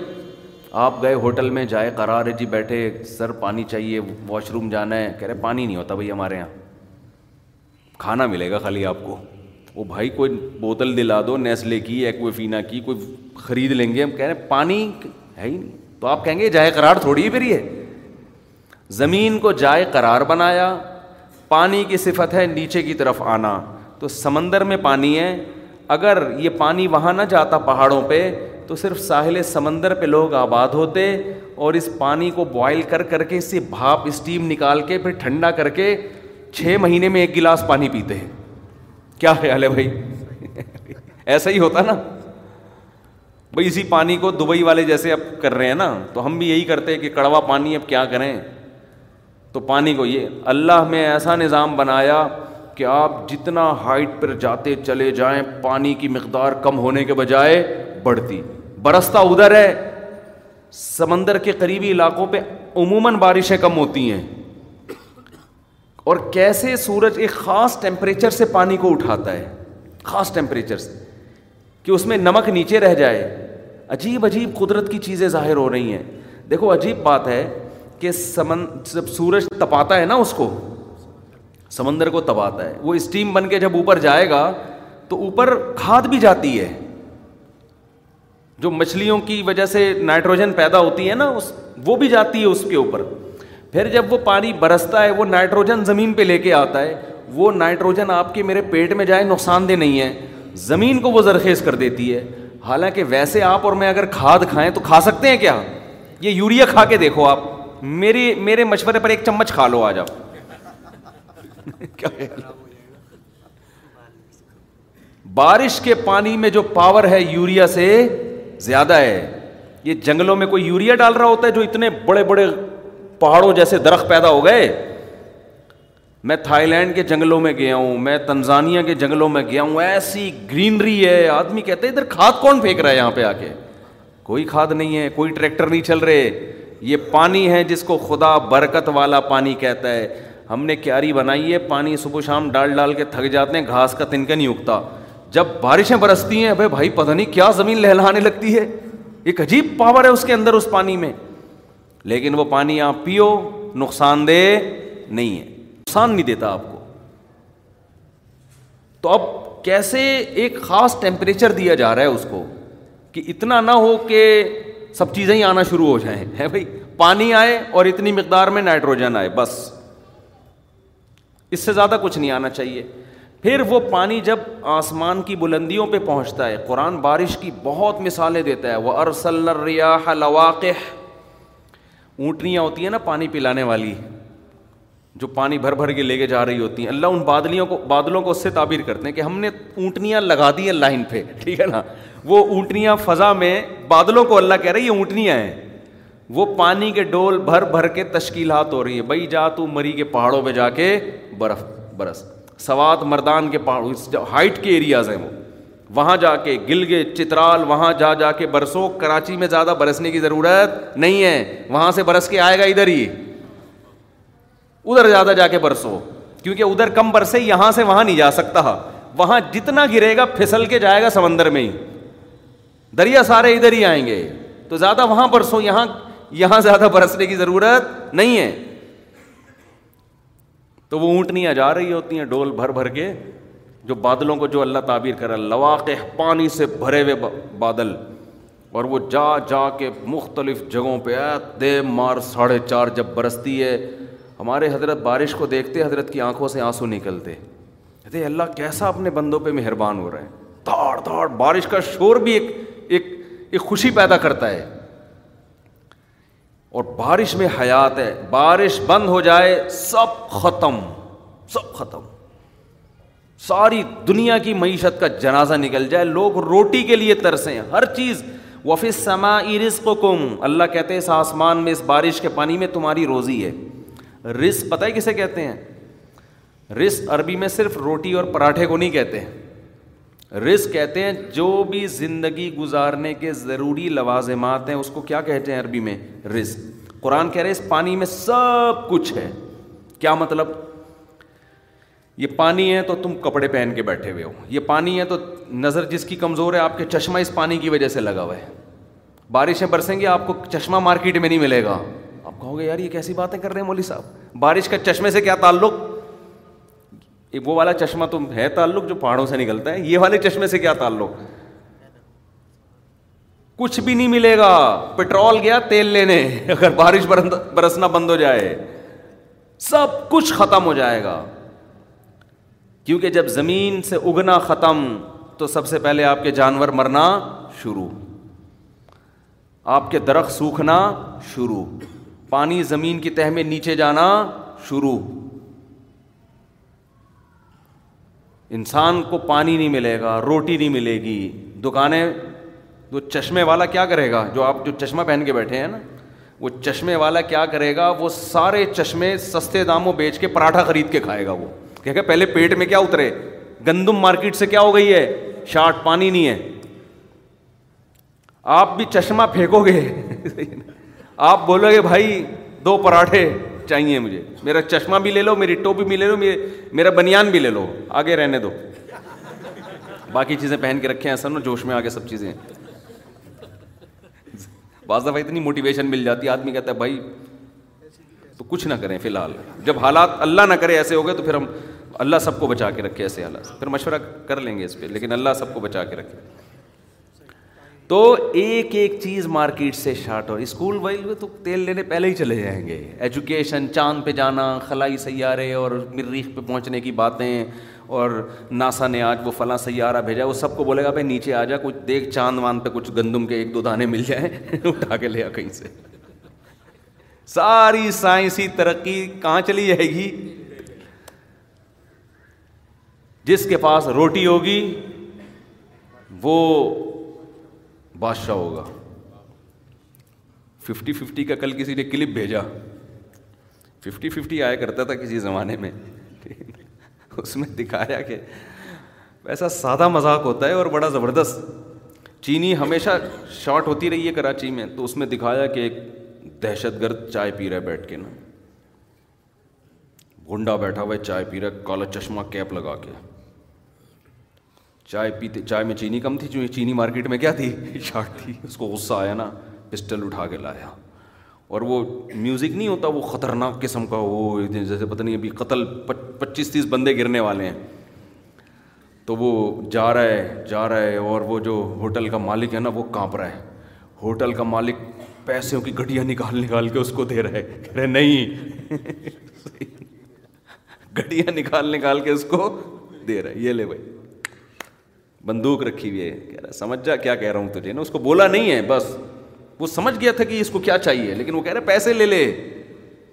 آپ گئے ہوٹل میں جائے قرار ہے جی بیٹھے سر پانی چاہیے واش روم جانا ہے کہہ رہے پانی نہیں ہوتا بھائی ہمارے یہاں کھانا ملے گا خالی آپ کو وہ بھائی کوئی بوتل دلا دو نیسلے کی ایکویفینا کی کوئی خرید لیں گے ہم کہہ رہے ہیں پانی ہے ہی نہیں تو آپ کہیں گے جائے قرار تھوڑی ہی پھر ہے زمین کو جائے قرار بنایا پانی کی صفت ہے نیچے کی طرف آنا تو سمندر میں پانی ہے اگر یہ پانی وہاں نہ جاتا پہاڑوں پہ تو صرف ساحل سمندر پہ لوگ آباد ہوتے اور اس پانی کو بوائل کر کر کے اس سے بھاپ اسٹیم نکال کے پھر ٹھنڈا کر کے چھ مہینے میں ایک گلاس پانی پیتے ہیں کیا خیال ہے بھائی ایسا ہی ہوتا نا بھائی اسی پانی کو دبئی والے جیسے اب کر رہے ہیں نا تو ہم بھی یہی کرتے ہیں کہ کڑوا پانی اب کیا کریں تو پانی کو یہ اللہ میں ایسا نظام بنایا کہ آپ جتنا ہائٹ پر جاتے چلے جائیں پانی کی مقدار کم ہونے کے بجائے بڑھتی برستہ ادھر ہے سمندر کے قریبی علاقوں پہ عموماً بارشیں کم ہوتی ہیں اور کیسے سورج ایک خاص ٹیمپریچر سے پانی کو اٹھاتا ہے خاص ٹیمپریچر سے کہ اس میں نمک نیچے رہ جائے عجیب عجیب قدرت کی چیزیں ظاہر ہو رہی ہیں دیکھو عجیب بات ہے کہ سمند جب سورج تپاتا ہے نا اس کو سمندر کو تباتا ہے وہ اسٹیم بن کے جب اوپر جائے گا تو اوپر کھاد بھی جاتی ہے جو مچھلیوں کی وجہ سے نائٹروجن پیدا ہوتی ہے نا اس وہ بھی جاتی ہے اس کے اوپر پھر جب وہ پانی برستا ہے وہ نائٹروجن زمین پہ لے کے آتا ہے وہ نائٹروجن آپ کے میرے پیٹ میں جائے نقصان دہ نہیں ہے زمین کو وہ زرخیز کر دیتی ہے حالانکہ ویسے آپ اور میں اگر کھاد کھائیں تو کھا سکتے ہیں کیا یہ یوریا کھا کے دیکھو آپ میری میرے مشورے پر ایک چمچ کھا لو آج آپ بارش کے پانی میں جو پاور ہے یوریا سے زیادہ ہے یہ جنگلوں میں کوئی یوریا ڈال رہا ہوتا ہے جو اتنے بڑے بڑے پہاڑوں جیسے درخت پیدا ہو گئے میں تھائی لینڈ کے جنگلوں میں گیا ہوں میں تنزانیہ کے جنگلوں میں گیا ہوں ایسی گرینری ہے آدمی کہتے ہیں ادھر کھاد کون پھینک رہا ہے یہاں پہ آ کے کوئی کھاد نہیں ہے کوئی ٹریکٹر نہیں چل رہے یہ پانی ہے جس کو خدا برکت والا پانی کہتا ہے ہم نے کیاری بنائی ہے پانی صبح شام ڈال ڈال کے تھک جاتے ہیں گھاس کا نہیں اگتا جب بارشیں برستی ہیں بھائی پتہ نہیں کیا زمین لہلانے لگتی ہے ایک عجیب پاور ہے اس کے اندر اس پانی میں لیکن وہ پانی آپ پیو نقصان دہ نہیں ہے نقصان نہیں دیتا آپ کو تو اب کیسے ایک خاص ٹیمپریچر دیا جا رہا ہے اس کو کہ اتنا نہ ہو کہ سب چیزیں ہی آنا شروع ہو جائیں ہے بھائی پانی آئے اور اتنی مقدار میں نائٹروجن آئے بس اس سے زیادہ کچھ نہیں آنا چاہیے پھر وہ پانی جب آسمان کی بلندیوں پہ پہنچتا ہے قرآن بارش کی بہت مثالیں دیتا ہے وہ ارسل ریاح لواقح اونٹنیاں ہوتی ہیں نا پانی پلانے والی جو پانی بھر بھر کے لے کے جا رہی ہوتی ہیں اللہ ان بادلیوں کو بادلوں کو اس سے تعبیر کرتے ہیں کہ ہم نے اونٹنیاں لگا دی ہیں لائن پہ [laughs] ٹھیک ہے نا وہ اونٹنیاں فضا میں بادلوں کو اللہ کہہ رہے اونٹنیاں ہیں وہ پانی کے ڈول بھر بھر کے تشکیلات ہو رہی ہے بھائی جا تو مری کے پہاڑوں پہ جا کے برف برس سوات مردان کے پہاڑوں ہائٹ کے ایریاز ہیں وہ وہاں جا کے گلگے چترال وہاں جا جا کے برسوں کراچی میں زیادہ برسنے کی ضرورت نہیں ہے وہاں سے برس کے آئے گا ادھر ہی ادھر زیادہ جا کے برسو کیونکہ ادھر کم برسے یہاں سے وہاں نہیں جا سکتا وہاں جتنا گرے گا پھسل کے جائے گا سمندر میں ہی ہی دریا سارے ادھر آئیں گے تو زیادہ زیادہ وہاں برسو یہاں یہاں برسنے کی ضرورت نہیں ہے تو وہ اونٹنیاں جا رہی ہوتی ہیں ڈول بھر بھر کے جو بادلوں کو جو اللہ تعبیر کرا لواق پانی سے بھرے ہوئے بادل اور وہ جا جا کے مختلف جگہوں پہ آتے مار ساڑھے چار جب برستی ہے ہمارے حضرت بارش کو دیکھتے حضرت کی آنکھوں سے آنسو نکلتے کہتے اللہ کیسا اپنے بندوں پہ مہربان ہو رہا ہے دوڑ دوڑ بارش کا شور بھی ایک ایک ایک خوشی پیدا کرتا ہے اور بارش میں حیات ہے بارش بند ہو جائے سب ختم سب ختم ساری دنیا کی معیشت کا جنازہ نکل جائے لوگ روٹی کے لیے ترسیں ہر چیز وفس سما کو کم اللہ کہتے ہیں اس آسمان میں اس بارش کے پانی میں تمہاری روزی ہے رس پتہ ہی کسے کہتے ہیں رس عربی میں صرف روٹی اور پراٹھے کو نہیں کہتے رس کہتے ہیں جو بھی زندگی گزارنے کے ضروری لوازمات ہیں اس کو کیا کہتے ہیں عربی میں رس قرآن کہہ رہے اس پانی میں سب کچھ ہے کیا مطلب یہ پانی ہے تو تم کپڑے پہن کے بیٹھے ہوئے ہو یہ پانی ہے تو نظر جس کی کمزور ہے آپ کے چشمہ اس پانی کی وجہ سے لگا ہوا ہے بارشیں برسیں گے آپ کو چشمہ مارکیٹ میں نہیں ملے گا آپ کہو گے یار یہ کیسی باتیں کر رہے ہیں مولوی صاحب بارش کا چشمے سے کیا تعلق وہ والا چشمہ تو ہے تعلق جو پہاڑوں سے نکلتا ہے یہ والے چشمے سے کیا تعلق کچھ بھی نہیں ملے گا پٹرول گیا تیل لینے اگر بارش برسنا بند ہو جائے سب کچھ ختم ہو جائے گا کیونکہ جب زمین سے اگنا ختم تو سب سے پہلے آپ کے جانور مرنا شروع آپ کے درخت سوکھنا شروع پانی زمین کی تہ میں نیچے جانا شروع انسان کو پانی نہیں ملے گا روٹی نہیں ملے گی دکانیں جو چشمے والا کیا کرے گا جو آپ جو چشمہ پہن کے بیٹھے ہیں نا وہ چشمے والا کیا کرے گا وہ سارے چشمے سستے داموں بیچ کے پراٹھا خرید کے کھائے گا وہ کہ پہلے پیٹ میں کیا اترے گندم مارکیٹ سے کیا ہو گئی ہے شاٹ پانی نہیں ہے آپ بھی چشمہ پھینکو گے [laughs] آپ بولو گے بھائی دو پراٹھے چاہیے مجھے میرا چشمہ بھی لے لو میری ٹوپی بھی لے لو میرا بنیان بھی لے لو آگے رہنے دو باقی چیزیں پہن کے رکھے ہیں سر نو جوش میں آگے سب چیزیں بعض دفعہ اتنی موٹیویشن مل جاتی ہے آدمی کہتا ہے بھائی تو کچھ نہ کریں فی الحال جب حالات اللہ نہ کرے ایسے ہو گئے تو پھر ہم اللہ سب کو بچا کے رکھے ایسے حالات پھر مشورہ کر لیں گے اس پہ لیکن اللہ سب کو بچا کے رکھے تو ایک ایک چیز مارکیٹ سے شارٹ اور اسکول وائل تیل لینے پہلے ہی چلے جائیں گے ایجوکیشن چاند پہ جانا خلائی سیارے اور مریخ پہ پہنچنے کی باتیں اور ناسا نے آج وہ فلاں سیارہ بھیجا وہ سب کو بولے گا بھائی نیچے آ جا کچھ دیکھ چاند وان پہ کچھ گندم کے ایک دو دانے مل جائے [laughs] اٹھا کے لیا کہیں سے ساری سائنسی ترقی کہاں چلی جائے گی جس کے پاس روٹی ہوگی وہ بادشاہ ہوگا ففٹی ففٹی کا کل کسی نے کلپ بھیجا ففٹی ففٹی آیا کرتا تھا کسی زمانے میں اس میں دکھایا کہ ویسا سادہ مذاق ہوتا ہے اور بڑا زبردست چینی ہمیشہ شارٹ ہوتی رہی ہے کراچی میں تو اس میں دکھایا کہ ایک دہشت گرد چائے پی رہا ہے بیٹھ کے نا گنڈا بیٹھا ہوا ہے چائے پی رہا ہے کالا چشمہ کیپ لگا کے چائے پیتے چائے میں چینی کم تھی جو چینی مارکیٹ میں کیا تھی شارٹ تھی اس کو غصہ آیا نا پسٹل اٹھا کے لایا اور وہ میوزک نہیں ہوتا وہ خطرناک قسم کا وہ جیسے پتہ نہیں ابھی قتل پچیس تیس بندے گرنے والے ہیں تو وہ جا رہا ہے جا رہا ہے اور وہ جو ہوٹل کا مالک ہے نا وہ کانپ رہا ہے ہوٹل کا مالک پیسوں کی گھٹیا نکال نکال کے اس کو دے رہا ہے نہیں [laughs] گھٹیا نکال نکال کے اس کو دے رہا ہے یہ لے بھائی بندوق رکھی ہوئی ہے کہہ رہا سمجھ جا کیا کہہ رہا ہوں تجھے نا اس کو بولا نہیں ہے بس وہ سمجھ گیا تھا کہ اس کو کیا چاہیے لیکن وہ کہہ رہے پیسے لے لے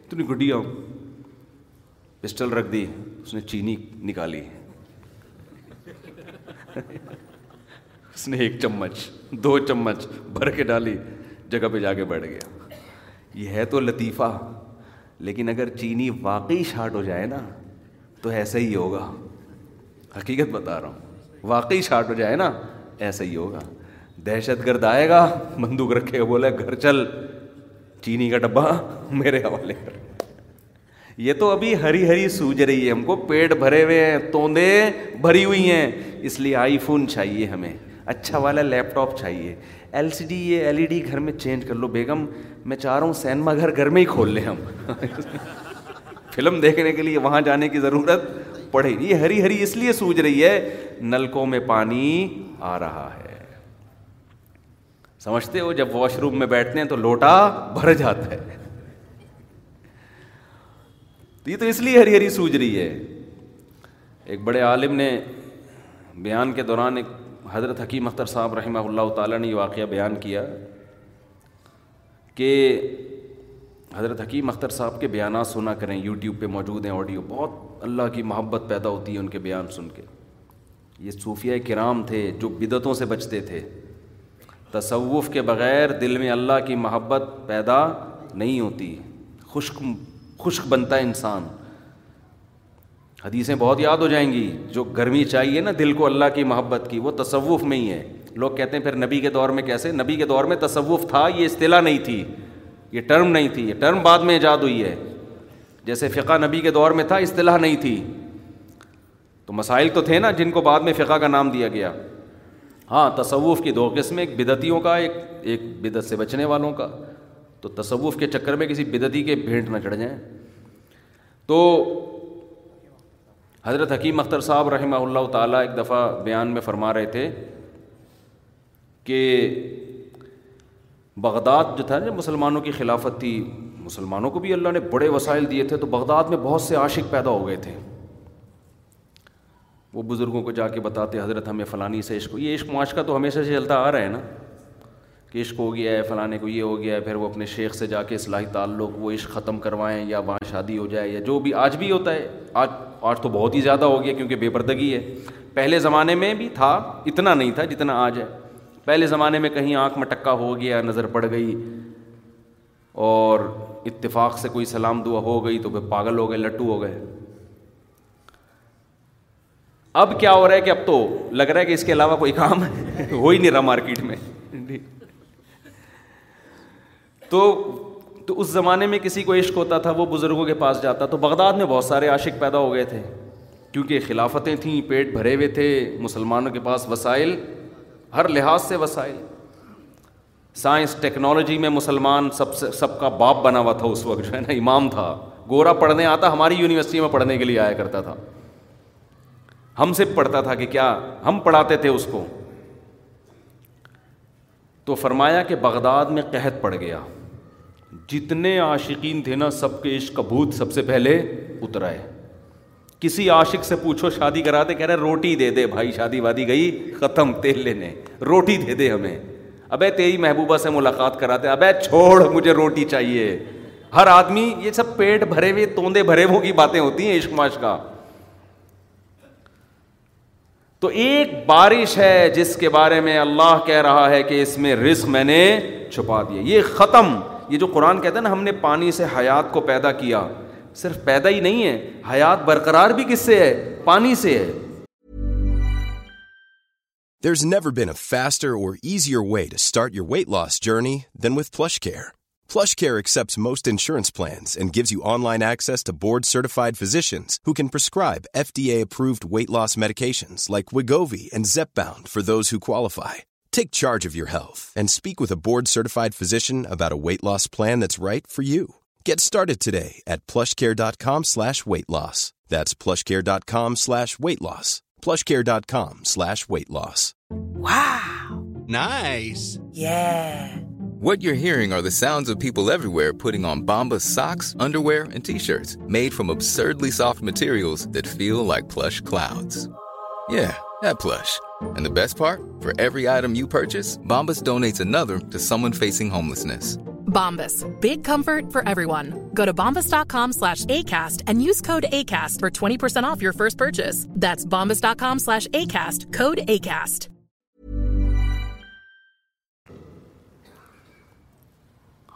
تو نے گڈیا پسٹل رکھ دی اس نے چینی نکالی اس نے ایک چمچ دو چمچ بھر کے ڈالی جگہ پہ جا کے بیٹھ گیا یہ ہے تو لطیفہ لیکن اگر چینی واقعی شارٹ ہو جائے نا تو ایسا ہی ہوگا حقیقت بتا رہا ہوں واقعی شارٹ ہو جائے نا ایسا ہی ہوگا دہشت گرد آئے گا بندوق رکھے بولے گھر چل چینی کا ڈبہ میرے حوالے کر یہ تو ابھی ہری ہری سوج رہی ہے ہم کو پیٹ بھرے ہوئے ہیں توندے بھری ہوئی ہیں اس لیے آئی فون چاہیے ہمیں اچھا والا لیپ ٹاپ چاہیے ایل سی ڈی یہ ایل ای ڈی گھر میں چینج کر لو بیگم میں چاہ رہا ہوں سینما گھر گھر میں ہی کھول لیں ہم [laughs] فلم دیکھنے کے لیے وہاں جانے کی ضرورت ہری ہری اس لیے سوج رہی ہے نلکوں میں پانی آ رہا ہے سمجھتے ہو جب واش روم میں بیٹھتے ہیں تو لوٹا بھر جاتا ہے تو یہ تو اس لیے ہری ہری سوج رہی ہے ایک بڑے عالم نے بیان کے دوران ایک حضرت حکیم اختر صاحب رحمہ اللہ تعالیٰ نے یہ واقعہ بیان کیا کہ حضرت حکیم اختر صاحب کے بیانات سنا کریں یوٹیوب پہ موجود ہیں آڈیو بہت اللہ کی محبت پیدا ہوتی ہے ان کے بیان سن کے یہ صوفیہ کرام تھے جو بدعتوں سے بچتے تھے تصوف کے بغیر دل میں اللہ کی محبت پیدا نہیں ہوتی خشک خشک بنتا ہے انسان حدیثیں بہت یاد ہو جائیں گی جو گرمی چاہیے نا دل کو اللہ کی محبت کی وہ تصوف میں ہی ہے لوگ کہتے ہیں پھر نبی کے دور میں کیسے نبی کے دور میں تصوف تھا یہ اصطلاح نہیں تھی یہ ٹرم نہیں تھی یہ ٹرم بعد میں ایجاد ہوئی ہے جیسے فقہ نبی کے دور میں تھا اصطلاح نہیں تھی تو مسائل تو تھے نا جن کو بعد میں فقہ کا نام دیا گیا ہاں تصوف کی دو قسم ایک بدعتیوں کا ایک ایک بدعت سے بچنے والوں کا تو تصوف کے چکر میں کسی بدتی کے بھینٹ نہ چڑھ جائیں تو حضرت حکیم اختر صاحب رحمہ اللہ تعالیٰ ایک دفعہ بیان میں فرما رہے تھے کہ بغداد جو تھا نا مسلمانوں کی خلافت تھی مسلمانوں کو بھی اللہ نے بڑے وسائل دیے تھے تو بغداد میں بہت سے عاشق پیدا ہو گئے تھے وہ بزرگوں کو جا کے بتاتے حضرت ہمیں فلانی سے عشق یہ عشق معاشقہ تو ہمیشہ سے چلتا آ رہا ہے نا کہ عشق ہو گیا ہے فلانے کو یہ ہو گیا ہے پھر وہ اپنے شیخ سے جا کے اصلاحی تعلق وہ عشق ختم کروائیں یا وہاں شادی ہو جائے یا جو بھی آج بھی ہوتا ہے آج آج تو بہت ہی زیادہ ہو گیا کیونکہ بے پردگی ہے پہلے زمانے میں بھی تھا اتنا نہیں تھا جتنا آج ہے پہلے زمانے میں کہیں آنکھ مٹکا ہو گیا نظر پڑ گئی اور اتفاق سے کوئی سلام دعا ہو گئی تو پھر پاگل ہو گئے لٹو ہو گئے اب کیا ہو رہا ہے کہ اب تو لگ رہا ہے کہ اس کے علاوہ کوئی کام [laughs] ہو ہی نہیں رہا مارکیٹ میں تو تو اس زمانے میں کسی کو عشق ہوتا تھا وہ بزرگوں کے پاس جاتا تو بغداد میں بہت سارے عاشق پیدا ہو گئے تھے کیونکہ خلافتیں تھیں پیٹ بھرے ہوئے تھے مسلمانوں کے پاس وسائل ہر لحاظ سے وسائل سائنس ٹیکنالوجی میں مسلمان سب سے سب کا باپ بنا ہوا تھا اس وقت جو ہے نا امام تھا گورا پڑھنے آتا ہماری یونیورسٹی میں پڑھنے کے لیے آیا کرتا تھا ہم سے پڑھتا تھا کہ کیا ہم پڑھاتے تھے اس کو تو فرمایا کہ بغداد میں قحط پڑ گیا جتنے عاشقین تھے نا سب کے عشق بھوت سب سے پہلے اترائے کسی عاشق سے پوچھو شادی کراتے کہہ رہے روٹی دے دے بھائی شادی وادی گئی ختم تیل لینے روٹی دے دے ہمیں ابے تیری محبوبہ سے ملاقات کراتے ابے چھوڑ مجھے روٹی چاہیے ہر آدمی یہ سب پیٹ بھرے ہوئے توندے بھرے ہو کی باتیں ہوتی ہیں عشق معاش کا تو ایک بارش ہے جس کے بارے میں اللہ کہہ رہا ہے کہ اس میں رسک میں نے چھپا دیا یہ ختم یہ جو قرآن کہتے نا ہم نے پانی سے حیات کو پیدا کیا صرف پیدا ہی نہیں ہے حیات برقرار بھی کس سے ہے پانی سے ہے there never been a faster or easier way to start your weight loss journey then with flush care flush care accepts most insurance plans and gives you online access the board certified physicians who can prescribe F D A approved weight loss medications like Wegovy and Zepbound for those who qualify take charge of your health and speak with a board certified physician a weight loss plan it's right for you Get started today at plushcare.com/weight loss. That's plushcare.com/weight loss. plushcare.com/weight loss. Wow. Nice. Yeah. What you're hearing are the sounds of people everywhere putting on Bombas socks, underwear, and T-shirts made from absurdly soft materials that feel like plush clouds. Yeah, that plush. And the best part? For every item you purchase, Bombas donates another to someone facing homelessness. Bombas. Big comfort for everyone. Go to bombas.com slash ACAST and use code ACAST for 20% off your first purchase. That's bombas.com slash ACAST. Code ACAST.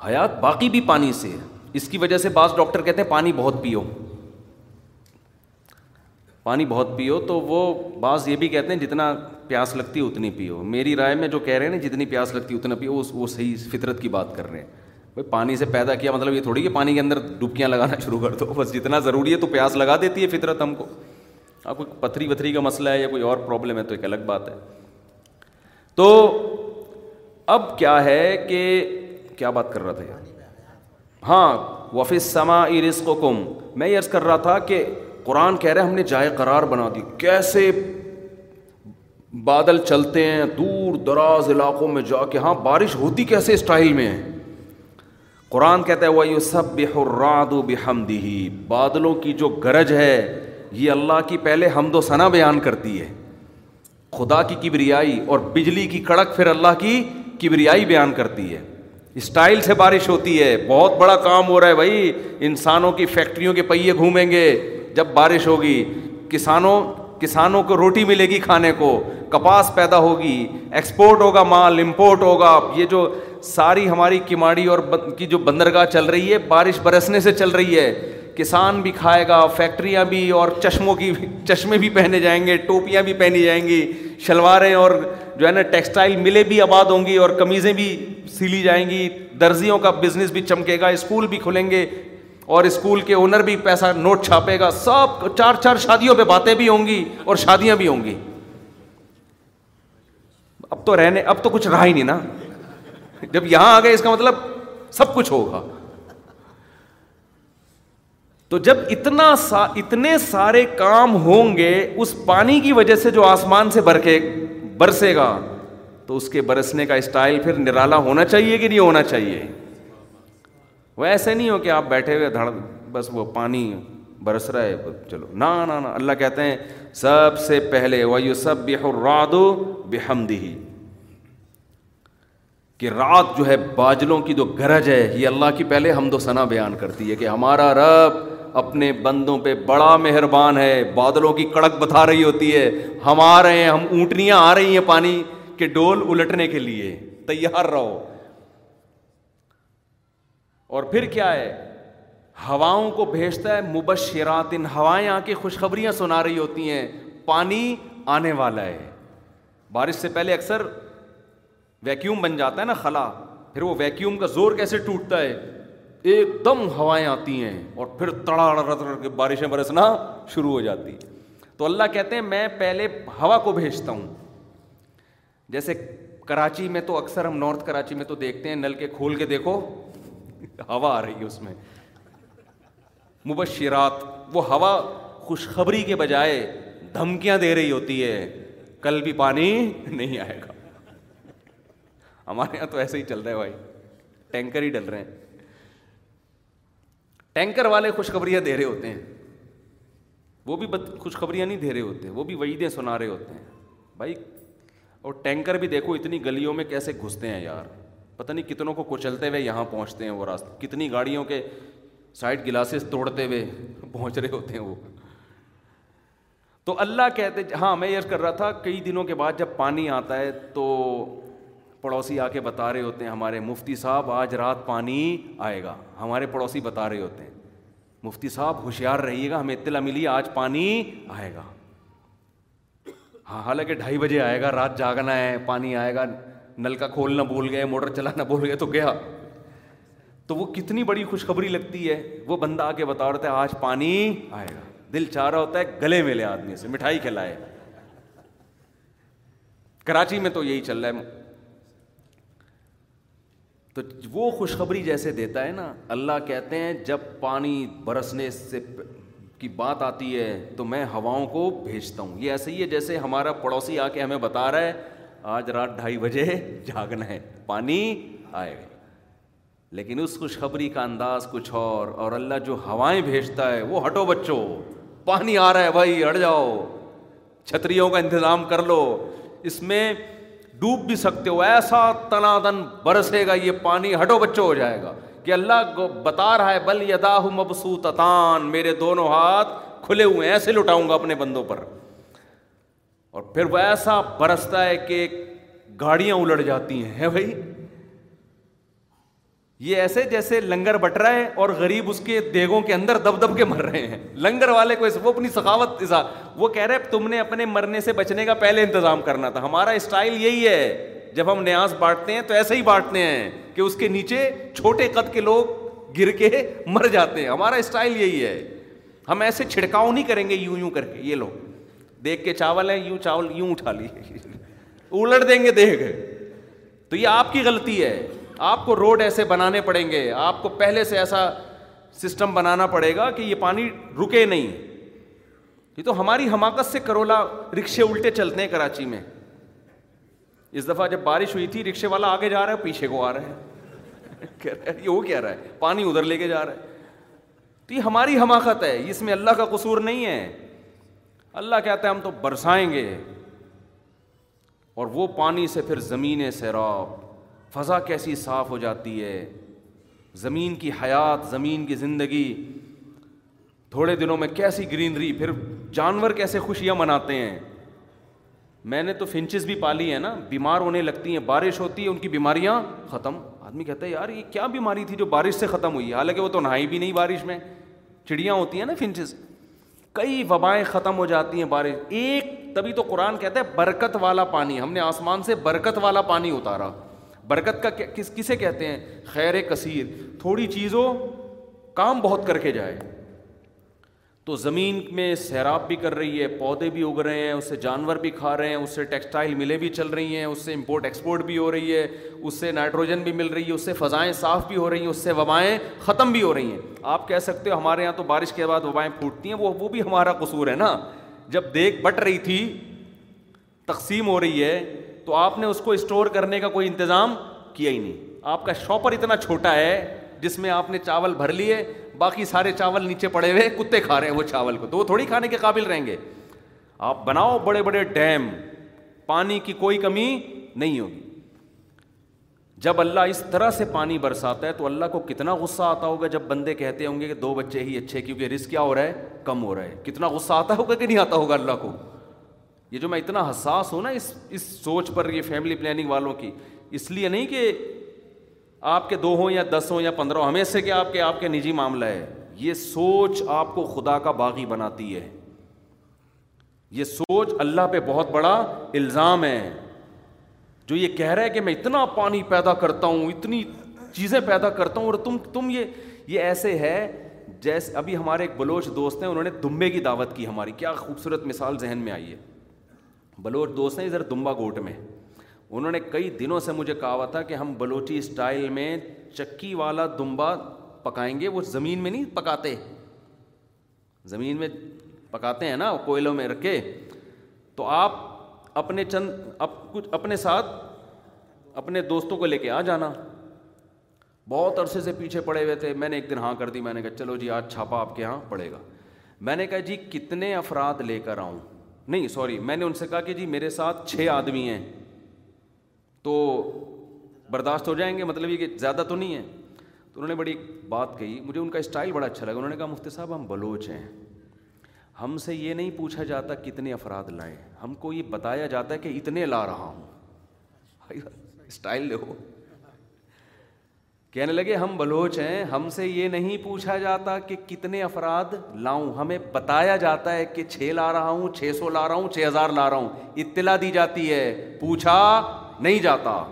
حیات باقی بھی پانی سے اس کی وجہ سے بعض doctor کہتے ہیں پانی بہت پیو پانی بہت پیو تو وہ بعض یہ بھی کہتے ہیں جتنا پیاس لگتی اتنی پیو میری رائے میں جو کہہ رہے ہیں نا جتنی پیاس لگتی اتنا پیو وہ صحیح فطرت کی بات کر رہے ہیں بھائی پانی سے پیدا کیا مطلب یہ تھوڑی کہ پانی کے اندر ڈبکیاں لگانا شروع کر دو بس جتنا ضروری ہے تو پیاس لگا دیتی ہے فطرت ہم کو آپ ہاں، کوئی پتھری وتھری کا مسئلہ ہے یا کوئی اور پرابلم ہے تو ایک الگ بات ہے تو اب کیا ہے کہ کیا بات کر رہا تھا یار ہاں وفِ سما ارس کو کم میں یہ عرض کر رہا تھا کہ قرآن کہہ رہا ہے ہم نے جائے قرار بنا دی کیسے بادل چلتے ہیں دور دراز علاقوں میں جا کے ہاں بارش ہوتی کیسے اسٹائل میں ہے قرآن کہتا ہے وہ یو سب بے بحمدی بادلوں کی جو گرج ہے یہ اللہ کی پہلے حمد و ثنا بیان کرتی ہے خدا کی کبریائی اور بجلی کی کڑک پھر اللہ کی کبریائی بیان کرتی ہے اسٹائل سے بارش ہوتی ہے بہت بڑا کام ہو رہا ہے بھائی انسانوں کی فیکٹریوں کے پہیے گھومیں گے جب بارش ہوگی کسانوں کسانوں کو روٹی ملے گی کھانے کو کپاس پیدا ہوگی ایکسپورٹ ہوگا مال امپورٹ ہوگا یہ جو ساری ہماری کماڑی اور کی جو بندرگاہ چل رہی ہے بارش برسنے سے چل رہی ہے کسان بھی کھائے گا فیکٹریاں بھی اور چشموں کی چشمے بھی پہنے جائیں گے ٹوپیاں بھی پہنی جائیں گی شلواریں اور جو ہے نا ٹیکسٹائل ملیں بھی آباد ہوں گی اور کمیزیں بھی سلی جائیں گی درزیوں کا بزنس بھی چمکے گا اسکول بھی کھلیں گے اور اسکول کے اونر بھی پیسہ نوٹ چھاپے گا سب چار چار شادیوں پہ باتیں بھی ہوں گی اور شادیاں بھی ہوں گی اب تو رہنے اب تو کچھ رہا ہی نہیں نا جب یہاں آ گئے اس کا مطلب سب کچھ ہوگا تو جب اتنا سا اتنے سارے کام ہوں گے اس پانی کی وجہ سے جو آسمان سے برکے برسے گا تو اس کے برسنے کا اسٹائل پھر نرالا ہونا چاہیے کہ نہیں ہونا چاہیے وہ ایسے نہیں ہو کہ آپ بیٹھے ہوئے دھڑ بس وہ پانی برس رہا ہے چلو نہ اللہ کہتے ہیں سب سے پہلے وہ سب بحمدی کہ رات جو ہے باجلوں کی جو گرج ہے یہ اللہ کی پہلے ہم دو ثنا بیان کرتی ہے کہ ہمارا رب اپنے بندوں پہ بڑا مہربان ہے بادلوں کی کڑک بتا رہی ہوتی ہے ہم آ رہے ہیں ہم اونٹنیاں آ رہی ہیں پانی کے ڈول الٹنے کے لیے تیار رہو اور پھر کیا ہے ہواؤں کو بھیجتا ہے مبشرات ان ہوائیں آ کے خوشخبریاں سنا رہی ہوتی ہیں پانی آنے والا ہے بارش سے پہلے اکثر ویکیوم بن جاتا ہے نا خلا پھر وہ ویکیوم کا زور کیسے ٹوٹتا ہے ایک دم ہوائیں آتی ہیں اور پھر تڑاڑ بارشیں برسنا شروع ہو جاتی تو اللہ کہتے ہیں میں پہلے ہوا کو بھیجتا ہوں جیسے کراچی میں تو اکثر ہم نارتھ کراچی میں تو دیکھتے ہیں نل کے کھول کے دیکھو ہوا آ رہی ہے اس میں مبشرات وہ ہوا خوشخبری کے بجائے دھمکیاں دے رہی ہوتی ہے کل بھی پانی نہیں آئے گا ہمارے یہاں تو ایسے ہی چل رہے ہے بھائی ٹینکر ہی ڈل رہے ہیں ٹینکر والے خوشخبریاں دے رہے ہوتے ہیں وہ بھی بد خوشخبریاں نہیں دے رہے ہوتے وہ بھی وعیدیں سنا رہے ہوتے ہیں بھائی اور ٹینکر بھی دیکھو اتنی گلیوں میں کیسے گھستے ہیں یار پتہ نہیں کتنوں کو کچلتے ہوئے یہاں پہنچتے ہیں وہ راستے کتنی گاڑیوں کے سائڈ گلاسز توڑتے ہوئے پہنچ رہے ہوتے ہیں وہ تو اللہ کہتے ہاں میں یہ کر رہا تھا کئی دنوں کے بعد جب پانی آتا ہے تو پڑوسی آ کے بتا رہے ہوتے ہیں ہمارے مفتی صاحب آج رات پانی آئے گا ہمارے پڑوسی بتا رہے ہوتے ہیں مفتی صاحب ہوشیار رہیے گا ہمیں اطلاع ملی آج پانی آئے گا ہاں حالانکہ ڈھائی بجے آئے گا رات جاگنا ہے پانی آئے گا نل کا کھولنا بھول گئے موٹر چلانا بھول گئے تو گیا تو وہ کتنی بڑی خوشخبری لگتی ہے وہ بندہ آ کے بتا رہتا ہے آج پانی آئے گا دل چاہ رہا ہوتا ہے گلے ملے آدمی سے مٹھائی کھلائے کراچی میں تو یہی چل رہا ہے تو وہ خوشخبری جیسے دیتا ہے نا اللہ کہتے ہیں جب پانی برسنے سے کی بات آتی ہے تو میں ہواؤں کو بھیجتا ہوں یہ ایسے ہی ہے جیسے ہمارا پڑوسی آ کے ہمیں بتا رہا ہے آج رات ڈھائی بجے [laughs] جاگنا ہے پانی آئے گا لیکن اس خوشخبری کا انداز کچھ اور اللہ جو ہوائیں بھیجتا ہے وہ ہٹو بچو پانی آ رہا ہے بھائی ہٹ جاؤ چھتریوں کا انتظام کر لو اس میں ڈوب بھی سکتے ہو ایسا تنا دن برسے گا یہ پانی ہٹو بچوں ہو جائے گا کہ اللہ بتا رہا ہے بل یدا مبسو تتان میرے دونوں ہاتھ کھلے ہوئے ہیں ایسے لٹاؤں گا اپنے بندوں پر اور پھر وہ ایسا برستا ہے کہ گاڑیاں الٹ جاتی ہیں بھائی یہ ایسے جیسے لنگر بٹ رہا ہے اور غریب اس کے دیگوں کے اندر دب دب کے مر رہے ہیں لنگر والے کو وہ اپنی ثقافت وہ کہہ رہے تم نے اپنے مرنے سے بچنے کا پہلے انتظام کرنا تھا ہمارا اسٹائل یہی ہے جب ہم نیاز بانٹتے ہیں تو ایسے ہی بانٹتے ہیں کہ اس کے نیچے چھوٹے قد کے لوگ گر کے [laughs] مر جاتے ہیں ہمارا اسٹائل یہی ہے ہم ایسے چھڑکاؤ نہیں کریں گے یوں یوں کر کے یہ لوگ دیکھ کے چاول ہیں یوں چاول یوں اٹھا لیے [laughs] الٹ دیں گے دیکھ تو یہ آپ کی غلطی ہے آپ کو روڈ ایسے بنانے پڑیں گے آپ کو پہلے سے ایسا سسٹم بنانا پڑے گا کہ یہ پانی رکے نہیں یہ تو ہماری حماقت سے کرولا رکشے الٹے چلتے ہیں کراچی میں اس دفعہ جب بارش ہوئی تھی رکشے والا آگے جا رہا ہے پیچھے کو آ رہا ہے [laughs] کہہ وہ کہہ رہا ہے پانی ادھر لے کے جا رہا ہے تو یہ ہماری حماقت ہے اس میں اللہ کا قصور نہیں ہے اللہ کہتا ہے ہم تو برسائیں گے اور وہ پانی سے پھر زمینیں سیراب فضا کیسی صاف ہو جاتی ہے زمین کی حیات زمین کی زندگی تھوڑے دنوں میں کیسی گرینری پھر جانور کیسے خوشیاں مناتے ہیں میں نے تو فنچز بھی پالی ہیں نا بیمار ہونے لگتی ہیں بارش ہوتی ہے ان کی بیماریاں ختم آدمی کہتا ہے یار یہ کیا بیماری تھی جو بارش سے ختم ہوئی ہے حالانکہ وہ تو نہائی بھی نہیں بارش میں چڑیاں ہوتی ہیں نا فنچز کئی وبائیں ختم ہو جاتی ہیں بارش ایک تبھی تو قرآن کہتا ہے برکت والا پانی ہم نے آسمان سے برکت والا پانی اتارا برکت کا کس کسے کہتے ہیں خیر کثیر تھوڑی چیزوں کام بہت کر کے جائے تو زمین میں سیراب بھی کر رہی ہے پودے بھی اگ رہے ہیں اس سے جانور بھی کھا رہے ہیں اس سے ٹیکسٹائل ملیں بھی چل رہی ہیں اس سے امپورٹ ایکسپورٹ بھی ہو رہی ہے اس سے نائٹروجن بھی مل رہی ہے اس سے فضائیں صاف بھی ہو رہی ہیں اس سے وبائیں ختم بھی ہو رہی ہیں آپ کہہ سکتے ہو ہمارے یہاں تو بارش کے بعد وبائیں پھوٹتی ہیں وہ وہ بھی ہمارا قصور ہے نا جب دیکھ بٹ رہی تھی تقسیم ہو رہی ہے تو آپ نے اس کو اسٹور کرنے کا کوئی انتظام کیا ہی نہیں آپ کا شاپر اتنا چھوٹا ہے جس میں آپ نے چاول بھر لیے باقی سارے چاول نیچے پڑے ہوئے کتے کھا رہے ہیں وہ چاول کو تو وہ تھوڑی کھانے کے قابل رہیں گے آپ بناؤ بڑے بڑے ڈیم پانی کی کوئی کمی نہیں ہوگی جب اللہ اس طرح سے پانی برساتا ہے تو اللہ کو کتنا غصہ آتا ہوگا جب بندے کہتے ہوں گے کہ دو بچے ہی اچھے کیونکہ رسک کیا ہو رہا ہے کم ہو رہا ہے کتنا غصہ آتا ہوگا کہ نہیں آتا ہوگا اللہ کو یہ جو میں اتنا حساس ہوں نا اس اس سوچ پر یہ فیملی پلاننگ والوں کی اس لیے نہیں کہ آپ کے دو ہوں یا دس ہوں یا پندرہ ہمیں سے کہ آپ کے آپ کے نجی معاملہ ہے یہ سوچ آپ کو خدا کا باغی بناتی ہے یہ سوچ اللہ پہ بہت بڑا الزام ہے جو یہ کہہ رہا ہے کہ میں اتنا پانی پیدا کرتا ہوں اتنی چیزیں پیدا کرتا ہوں اور تم تم یہ یہ ایسے ہے جیسے ابھی ہمارے ایک بلوچ دوست ہیں انہوں نے دمبے کی دعوت کی ہماری کیا خوبصورت مثال ذہن میں آئی ہے بلوچ دوست ہیں ادھر دمبا گوٹ میں انہوں نے کئی دنوں سے مجھے کہا ہوا تھا کہ ہم بلوچی اسٹائل میں چکی والا دمبا پکائیں گے وہ زمین میں نہیں پکاتے زمین میں پکاتے ہیں نا کوئلوں میں رکھے تو آپ اپنے چند اپ کچھ اپنے ساتھ اپنے دوستوں کو لے کے آ جانا بہت عرصے سے پیچھے پڑے ہوئے تھے میں نے ایک دن ہاں کر دی میں نے کہا چلو جی آج چھاپا آپ کے یہاں پڑے گا میں نے کہا جی کتنے افراد لے کر آؤں نہیں سوری میں نے ان سے کہا کہ جی میرے ساتھ چھ آدمی ہیں تو برداشت ہو جائیں گے مطلب یہ کہ زیادہ تو نہیں ہے تو انہوں نے بڑی بات کہی مجھے ان کا اسٹائل بڑا اچھا لگا انہوں نے کہا مفتی صاحب ہم بلوچ ہیں ہم سے یہ نہیں پوچھا جاتا کتنے افراد لائے ہم کو یہ بتایا جاتا ہے کہ اتنے لا رہا ہوں [laughs] اسٹائل لے ہو کہنے لگے ہم بلوچ ہیں ہم سے یہ نہیں پوچھا جاتا کہ کتنے افراد لاؤں ہمیں بتایا جاتا ہے کہ چھ لا رہا ہوں چھ سو لا رہا ہوں چھ ہزار لا رہا ہوں اطلاع دی جاتی ہے پوچھا نہیں جاتا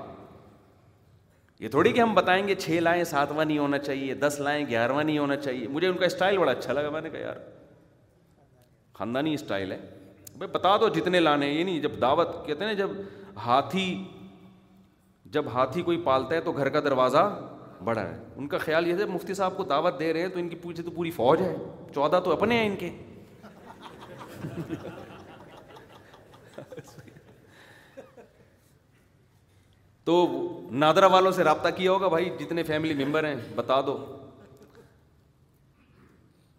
یہ تھوڑی کہ ہم بتائیں گے چھ لائیں ساتواں نہیں ہونا چاہیے دس لائیں گیارہواں نہیں ہونا چاہیے مجھے ان کا اسٹائل بڑا اچھا لگا میں نے کہا یار خاندانی اسٹائل ہے بھائی بتا دو جتنے لانے یہ نہیں جب دعوت کہتے ہیں جب ہاتھی جب ہاتھی کوئی پالتا ہے تو گھر کا دروازہ بڑا ہے ان کا خیال یہ تھا مفتی صاحب کو دعوت دے رہے ہیں تو ان کی پوچھے تو پوری فوج ہے چودہ تو اپنے ہیں ان کے تو نادرا والوں سے رابطہ کیا ہوگا بھائی جتنے فیملی ممبر ہیں بتا دو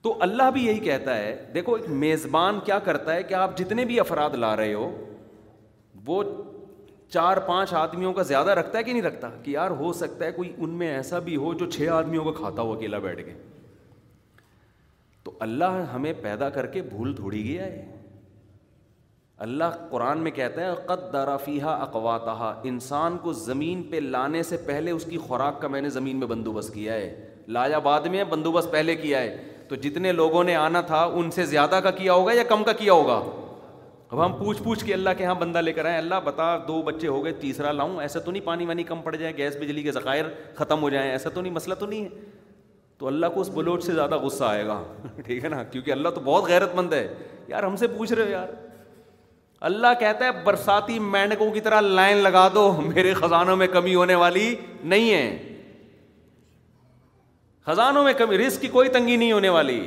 تو اللہ بھی یہی کہتا ہے دیکھو ایک میزبان کیا کرتا ہے کہ آپ جتنے بھی افراد لا رہے ہو وہ چار پانچ آدمیوں کا زیادہ رکھتا ہے کہ نہیں رکھتا کہ یار ہو سکتا ہے کوئی ان میں ایسا بھی ہو جو چھ آدمیوں کا کھاتا ہو اکیلا بیٹھ کے تو اللہ ہمیں پیدا کر کے بھول تھوڑی گیا ہے اللہ قرآن میں کہتا ہے قد درافیہ اقواتا انسان کو زمین پہ لانے سے پہلے اس کی خوراک کا میں نے زمین میں بندوبست کیا ہے لایا بعد میں بندوبست پہلے کیا ہے تو جتنے لوگوں نے آنا تھا ان سے زیادہ کا کیا ہوگا یا کم کا کیا ہوگا اب ہم پوچھ پوچھ کے اللہ کے ہاں بندہ لے کر آئیں اللہ بتا دو بچے ہو گئے تیسرا لاؤں ایسا تو نہیں پانی وانی کم پڑ جائے گیس بجلی کے ذخائر ختم ہو جائیں ایسا تو نہیں مسئلہ تو نہیں ہے تو اللہ کو اس بلوچ سے زیادہ غصہ آئے گا [laughs] ٹھیک ہے نا کیونکہ اللہ تو بہت غیرت مند ہے یار ہم سے پوچھ رہے ہو یار اللہ کہتا ہے برساتی کی طرح لائن لگا دو میرے خزانوں میں کمی ہونے والی نہیں ہے خزانوں میں کمی رسک کی کوئی تنگی نہیں ہونے والی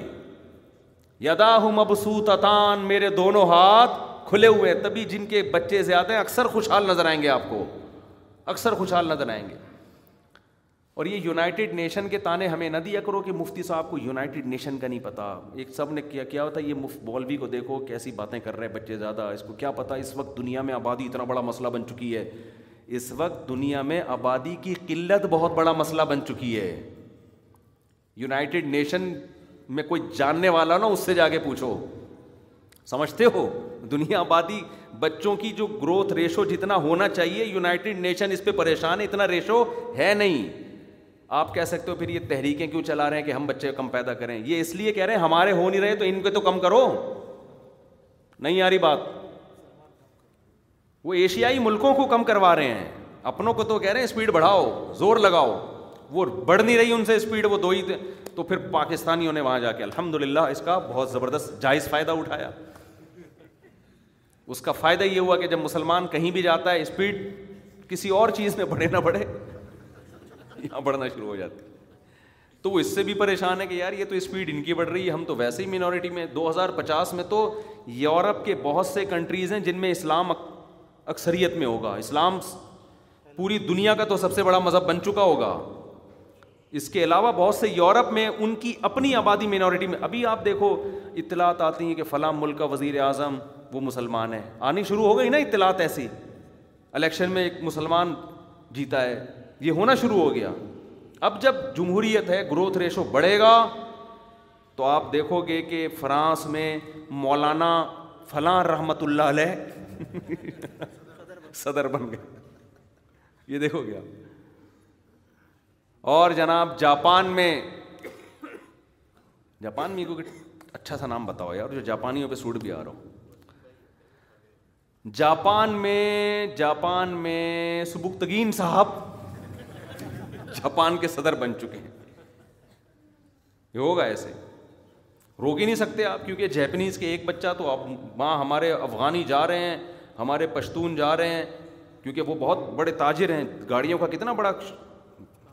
یدا ہوں مبسوط میرے دونوں ہاتھ کھلے ہوئے ہیں تبھی جن کے بچے زیادہ ہیں اکثر خوشحال نظر آئیں گے آپ کو اکثر خوشحال نظر آئیں گے اور یہ یونائٹیڈ نیشن کے تانے ہمیں نہ دیا کرو کہ مفتی صاحب کو یونائٹیڈ نیشن کا نہیں پتا ایک سب نے کیا کیا ہوتا ہے یہ مولوی کو دیکھو کیسی باتیں کر رہے ہیں بچے زیادہ اس کو کیا پتہ اس وقت دنیا میں آبادی اتنا بڑا مسئلہ بن چکی ہے اس وقت دنیا میں آبادی کی قلت بہت بڑا مسئلہ بن چکی ہے یونائٹیڈ نیشن میں کوئی جاننے والا نا اس سے جا کے پوچھو سمجھتے ہو دنیا آبادی بچوں کی جو گروتھ ریشو جتنا ہونا چاہیے یونائٹیڈ نیشن اس پہ پریشان اتنا ریشو ہے نہیں آپ کہہ سکتے ہو پھر یہ تحریکیں کیوں چلا رہے ہیں کہ ہم بچے کم پیدا کریں یہ اس لیے کہہ رہے ہیں ہمارے ہو نہیں رہے تو ان کے تو کم کرو نہیں آ رہی بات وہ ایشیائی ملکوں کو کم کروا رہے ہیں اپنوں کو تو کہہ رہے ہیں اسپیڈ بڑھاؤ زور لگاؤ وہ بڑھ نہیں رہی ان سے اسپیڈ وہ دو ہی تو پھر پاکستانیوں نے وہاں جا کے الحمد للہ اس کا بہت زبردست جائز فائدہ اٹھایا اس کا فائدہ یہ ہوا کہ جب مسلمان کہیں بھی جاتا ہے اسپیڈ کسی اور چیز میں بڑھے نہ بڑھے یہاں بڑھنا شروع ہو جاتی تو وہ اس سے بھی پریشان ہے کہ یار یہ تو اسپیڈ ان کی بڑھ رہی ہے ہم تو ویسے ہی مینورٹی میں دو ہزار پچاس میں تو یورپ کے بہت سے کنٹریز ہیں جن میں اسلام اکثریت میں ہوگا اسلام پوری دنیا کا تو سب سے بڑا مذہب بن چکا ہوگا اس کے علاوہ بہت سے یورپ میں ان کی اپنی آبادی مینورٹی میں ابھی آپ دیکھو اطلاعات آتی ہیں کہ فلاں ملک کا وزیر اعظم وہ مسلمان ہے آنی شروع ہو گئی نا اطلاعات ایسی الیکشن میں ایک مسلمان جیتا ہے یہ ہونا شروع ہو گیا اب جب جمہوریت ہے گروتھ ریشو بڑھے گا تو آپ دیکھو گے کہ فرانس میں مولانا فلاں رحمت اللہ علیہ [laughs] صدر بن گئے یہ دیکھو گے آپ اور جناب جاپان میں جاپان میں اچھا سا نام بتاؤ یار جو جاپانیوں پہ سوٹ بھی آ رہا ہوں جاپان میں جاپان میں سبکتگین صاحب جاپان کے صدر بن چکے ہیں یہ ہوگا ایسے روک ہی نہیں سکتے آپ کیونکہ جیپنیز کے ایک بچہ تو آپ ماں ہمارے افغانی جا رہے ہیں ہمارے پشتون جا رہے ہیں کیونکہ وہ بہت بڑے تاجر ہیں گاڑیوں کا کتنا بڑا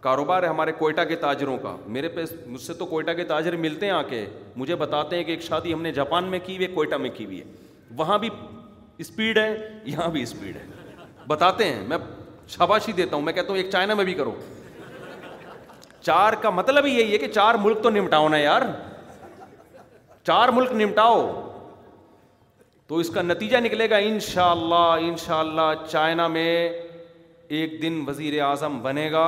کاروبار ہے ہمارے کوئٹہ کے تاجروں کا میرے پاس مجھ سے تو کوئٹہ کے تاجر ملتے ہیں آ کے مجھے بتاتے ہیں کہ ایک شادی ہم نے جاپان میں کی ہوئی ہے کوئٹہ میں کی ہوئی ہے وہاں بھی اسپیڈ ہے یہاں بھی اسپیڈ ہے بتاتے ہیں میں شاباشی دیتا ہوں میں کہتا ہوں ایک چائنا میں بھی کرو چار کا مطلب ہی یہی ہے کہ چار ملک تو نمٹاؤ نا یار چار ملک نمٹاؤ تو اس کا نتیجہ نکلے گا ان شاء اللہ ان شاء اللہ چائنا میں ایک دن وزیر اعظم بنے گا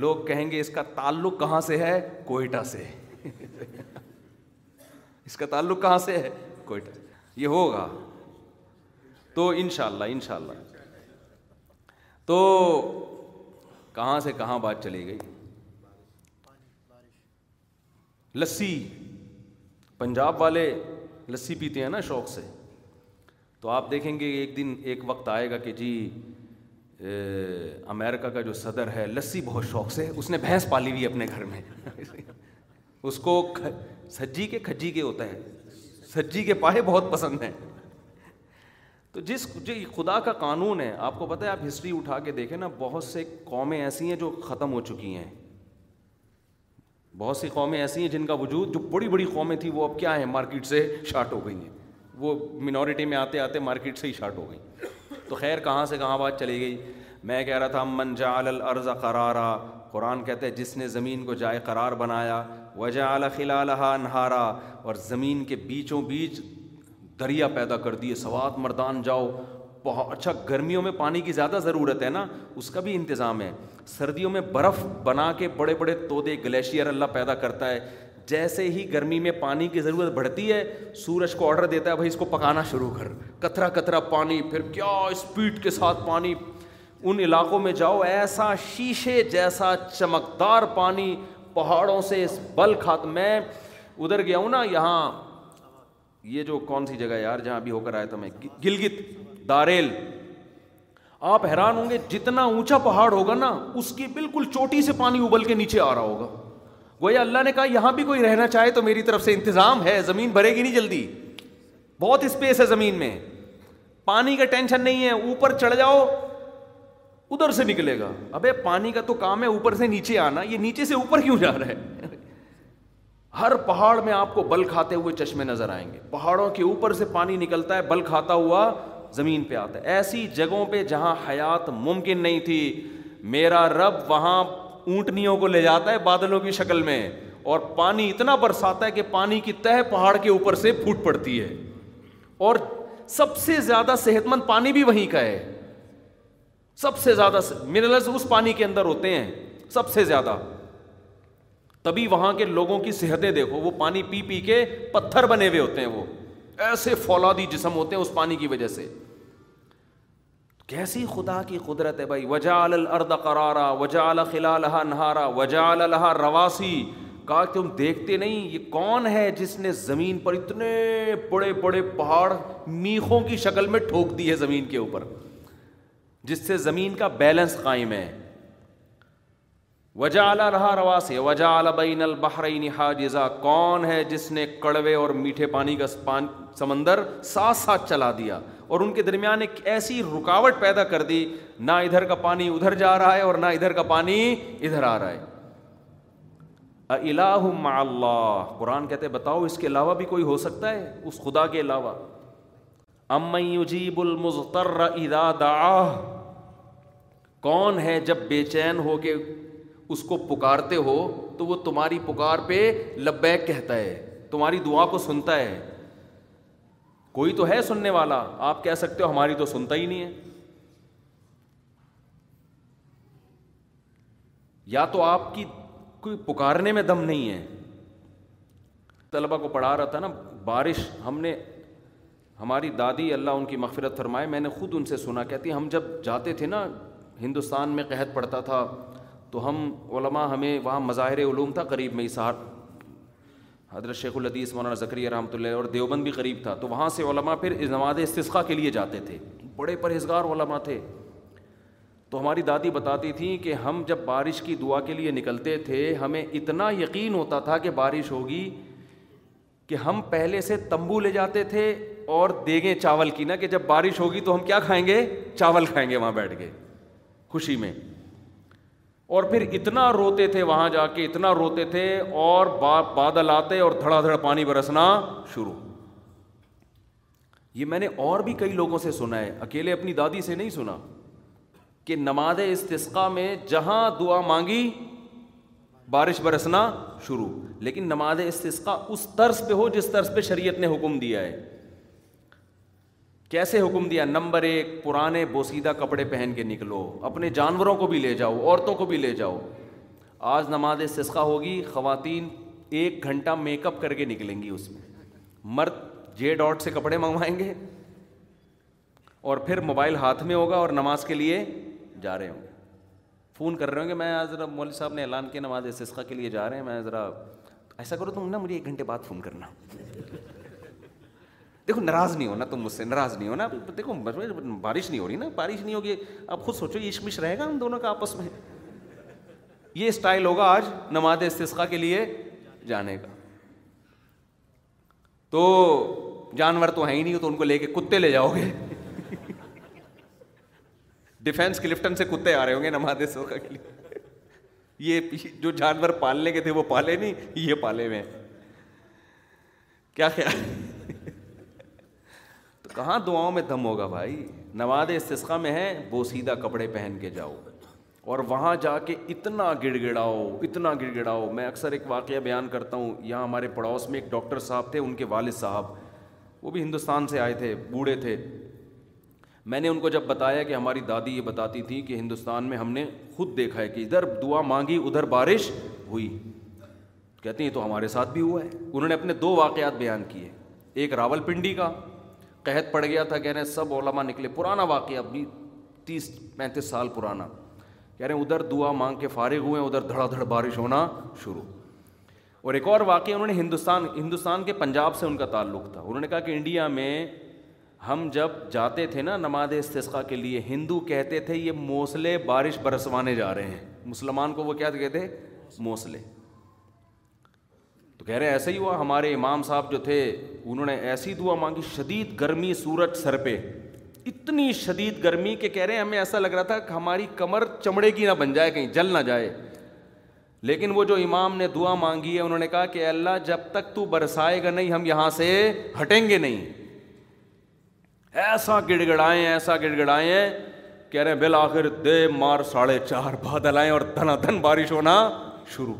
لوگ کہیں گے اس کا تعلق کہاں سے ہے کوئٹہ سے اس کا تعلق کہاں سے ہے کوئٹہ یہ ہوگا تو انشاءاللہ اللہ اللہ تو کہاں سے کہاں بات چلی گئی لسی پنجاب والے لسی پیتے ہیں نا شوق سے تو آپ دیکھیں گے ایک دن ایک وقت آئے گا کہ جی امریکہ کا جو صدر ہے لسی بہت شوق سے اس نے بھینس پالی ہوئی اپنے گھر میں [laughs] اس کو سجی کے کھجی کے ہوتے ہیں سجی کے پاہے بہت پسند ہیں تو جس جو خدا کا قانون ہے آپ کو پتہ ہے آپ ہسٹری اٹھا کے دیکھیں نا بہت سے قومیں ایسی ہیں جو ختم ہو چکی ہیں بہت سی قومیں ایسی ہیں جن کا وجود جو بڑی بڑی قومیں تھیں وہ اب کیا ہیں مارکیٹ سے شارٹ ہو گئی ہیں وہ مینورٹی میں آتے آتے مارکیٹ سے ہی شارٹ ہو گئی تو خیر کہاں سے کہاں بات چلی گئی میں کہہ رہا تھا من جعل الارض قرارا قرآن کہتے ہیں جس نے زمین کو جائے قرار بنایا وجعل اعلال انہارا اور زمین کے بیچوں بیچ دریا پیدا کر دیے سوات مردان جاؤ بہت اچھا گرمیوں میں پانی کی زیادہ ضرورت ہے نا اس کا بھی انتظام ہے سردیوں میں برف بنا کے بڑے بڑے تودے گلیشیئر اللہ پیدا کرتا ہے جیسے ہی گرمی میں پانی کی ضرورت بڑھتی ہے سورج کو آڈر دیتا ہے بھائی اس کو پکانا شروع کر کترا کترا پانی پھر کیا اسپیڈ کے ساتھ پانی ان علاقوں میں جاؤ ایسا شیشے جیسا چمکدار پانی پہاڑوں سے اس بل کھات میں ادھر گیا ہوں نا یہاں یہ جو کون سی جگہ یار جہاں ابھی ہو کر آیا تھا میں گلگت داریل آپ حیران ہوں گے جتنا اونچا پہاڑ ہوگا نا اس کی بالکل چوٹی سے پانی ابل کے نیچے آ رہا ہوگا گویا اللہ نے کہا یہاں بھی کوئی رہنا چاہے تو میری طرف سے انتظام ہے زمین بھرے گی نہیں جلدی بہت اسپیس ہے زمین میں پانی کا ٹینشن نہیں ہے اوپر چڑھ جاؤ ادھر سے نکلے گا ابھی پانی کا تو کام ہے اوپر سے نیچے آنا یہ نیچے سے اوپر کیوں جا رہا ہے ہر پہاڑ میں آپ کو بل کھاتے ہوئے چشمے نظر آئیں گے پہاڑوں کے اوپر سے پانی نکلتا ہے بل کھاتا ہوا زمین پہ آتا ہے ایسی جگہوں پہ جہاں حیات ممکن نہیں تھی میرا رب وہاں اونٹنیوں کو لے جاتا ہے بادلوں کی شکل میں اور پانی اتنا برساتا ہے کہ پانی کی تہ پہاڑ کے اوپر سے پھوٹ پڑتی ہے اور سب سے زیادہ صحت مند پانی بھی وہیں کا ہے سب سے زیادہ منرلز اس پانی کے اندر ہوتے ہیں سب سے زیادہ تبھی وہاں کے لوگوں کی صحتیں دیکھو وہ پانی پی پی کے پتھر بنے ہوئے ہوتے ہیں وہ ایسے فولادی جسم ہوتے ہیں اس پانی کی وجہ سے کیسی خدا کی قدرت ہے بھائی وجال قرارا وجالہ نہارا وجال لہا رواسی کہا کہ تم دیکھتے نہیں یہ کون ہے جس نے زمین پر اتنے بڑے بڑے پہاڑ میخوں کی شکل میں ٹھوک دی ہے زمین کے اوپر جس سے زمین کا بیلنس قائم ہے وجالہ رہا روا سے وجال بین البحر حاجزہ جزا کون ہے جس نے کڑوے اور میٹھے پانی کا سمندر ساتھ ساتھ چلا دیا اور ان کے درمیان ایک ایسی رکاوٹ پیدا کر دی نہ ادھر کا پانی ادھر جا رہا ہے اور نہ ادھر کا پانی ادھر آ رہا ہے اللہ قرآن کہتے بتاؤ اس کے علاوہ بھی کوئی ہو سکتا ہے اس خدا کے علاوہ کون ہے جب بے چین ہو کے اس کو پکارتے ہو تو وہ تمہاری پکار پہ لبیک کہتا ہے تمہاری دعا کو سنتا ہے کوئی تو ہے سننے والا آپ کہہ سکتے ہو ہماری تو سنتا ہی نہیں ہے یا تو آپ کی کوئی پکارنے میں دم نہیں ہے طلبا کو پڑھا رہا تھا نا بارش ہم نے ہماری دادی اللہ ان کی مغفرت فرمائے میں نے خود ان سے سنا کہتی ہم جب جاتے تھے نا ہندوستان میں قحط پڑتا تھا تو ہم علماء ہمیں وہاں مظاہر علوم تھا قریب میں سہار حضرت شیخ الحدیث مولانا ذکری رحمۃ اللہ اور دیوبند بھی قریب تھا تو وہاں سے علماء پھر نماز سسکا کے لیے جاتے تھے بڑے پرہزگار علماء تھے تو ہماری دادی بتاتی تھیں کہ ہم جب بارش کی دعا کے لیے نکلتے تھے ہمیں اتنا یقین ہوتا تھا کہ بارش ہوگی کہ ہم پہلے سے تمبو لے جاتے تھے اور دے چاول کی نا کہ جب بارش ہوگی تو ہم کیا کھائیں گے چاول کھائیں گے وہاں بیٹھ کے خوشی میں اور پھر اتنا روتے تھے وہاں جا کے اتنا روتے تھے اور بادل آتے اور دھڑا دھڑ پانی برسنا شروع یہ میں نے اور بھی کئی لوگوں سے سنا ہے اکیلے اپنی دادی سے نہیں سنا کہ نماز استسقا میں جہاں دعا مانگی بارش برسنا شروع لیکن نماز استسقا اس طرز پہ ہو جس طرز پہ شریعت نے حکم دیا ہے کیسے حکم دیا نمبر ایک پرانے بوسیدہ کپڑے پہن کے نکلو اپنے جانوروں کو بھی لے جاؤ عورتوں کو بھی لے جاؤ آج نماز سسخہ ہوگی خواتین ایک گھنٹہ میک اپ کر کے نکلیں گی اس میں مرد جے ڈاٹ سے کپڑے منگوائیں گے اور پھر موبائل ہاتھ میں ہوگا اور نماز کے لیے جا رہے ہوں فون کر رہے ہوں گے میں آج ذرا مول صاحب نے اعلان کیا نماز سسخہ کے لیے جا رہے ہیں میں ذرا ایسا کرو تم نا مجھے ایک گھنٹے بعد فون کرنا دیکھو ناراض نہیں ہونا تم مجھ سے ناراض نہیں ہونا دیکھو بارش نہیں ہو رہی نا بارش نہیں ہوگی آپ خود سوچو یہ عشمش رہے گا دونوں کا آپس میں یہ اسٹائل ہوگا آج نماز کے لیے جانے کا تو جانور تو ہے ہی نہیں تو ان کو لے کے کتے لے جاؤ گے ڈیفینس کلفٹن سے کتے آ رہے ہوں گے نماز سسکا کے لیے یہ جو جانور پالنے کے تھے وہ پالے نہیں یہ پالے ہوئے کیا خیال کہاں دعاؤں میں دم ہوگا بھائی نواد سسکا میں ہے وہ سیدھا کپڑے پہن کے جاؤ اور وہاں جا کے اتنا گڑ گڑاؤ اتنا گڑ گڑاؤ میں اکثر ایک واقعہ بیان کرتا ہوں یہاں ہمارے پڑوس میں ایک ڈاکٹر صاحب تھے ان کے والد صاحب وہ بھی ہندوستان سے آئے تھے بوڑھے تھے میں نے ان کو جب بتایا کہ ہماری دادی یہ بتاتی تھی کہ ہندوستان میں ہم نے خود دیکھا ہے کہ ادھر دعا مانگی ادھر بارش ہوئی کہتے ہیں تو ہمارے ساتھ بھی ہوا ہے انہوں نے اپنے دو واقعات بیان کیے ایک راول پنڈی کا قحط پڑ گیا تھا کہہ رہے ہیں سب علماء نکلے پرانا واقعہ ابھی تیس پینتیس سال پرانا کہہ رہے ہیں ادھر دعا مانگ کے فارغ ہوئے ادھر دھڑا دھڑ بارش ہونا شروع اور ایک اور واقعہ انہوں نے ہندوستان ہندوستان کے پنجاب سے ان کا تعلق تھا انہوں نے کہا کہ انڈیا میں ہم جب جاتے تھے نا نماز استثقاء کے لیے ہندو کہتے تھے یہ موسلے بارش برسوانے جا رہے ہیں مسلمان کو وہ کیا کہتے موسلے تو کہہ رہے ہیں ایسا ہی ہوا ہمارے امام صاحب جو تھے انہوں نے ایسی دعا مانگی شدید گرمی سورج سر پہ اتنی شدید گرمی کہ کہہ رہے ہیں ہمیں ایسا لگ رہا تھا کہ ہماری کمر چمڑے کی نہ بن جائے کہیں جل نہ جائے لیکن وہ جو امام نے دعا مانگی ہے انہوں نے کہا کہ اللہ جب تک تو برسائے گا نہیں ہم یہاں سے ہٹیں گے نہیں ایسا گڑ گڑائے ایسا گڑ گڑائے ہیں کہہ رہے ہیں بالآخر دے مار ساڑھے چار بادل آئے اور دھنا دھن بارش ہونا شروع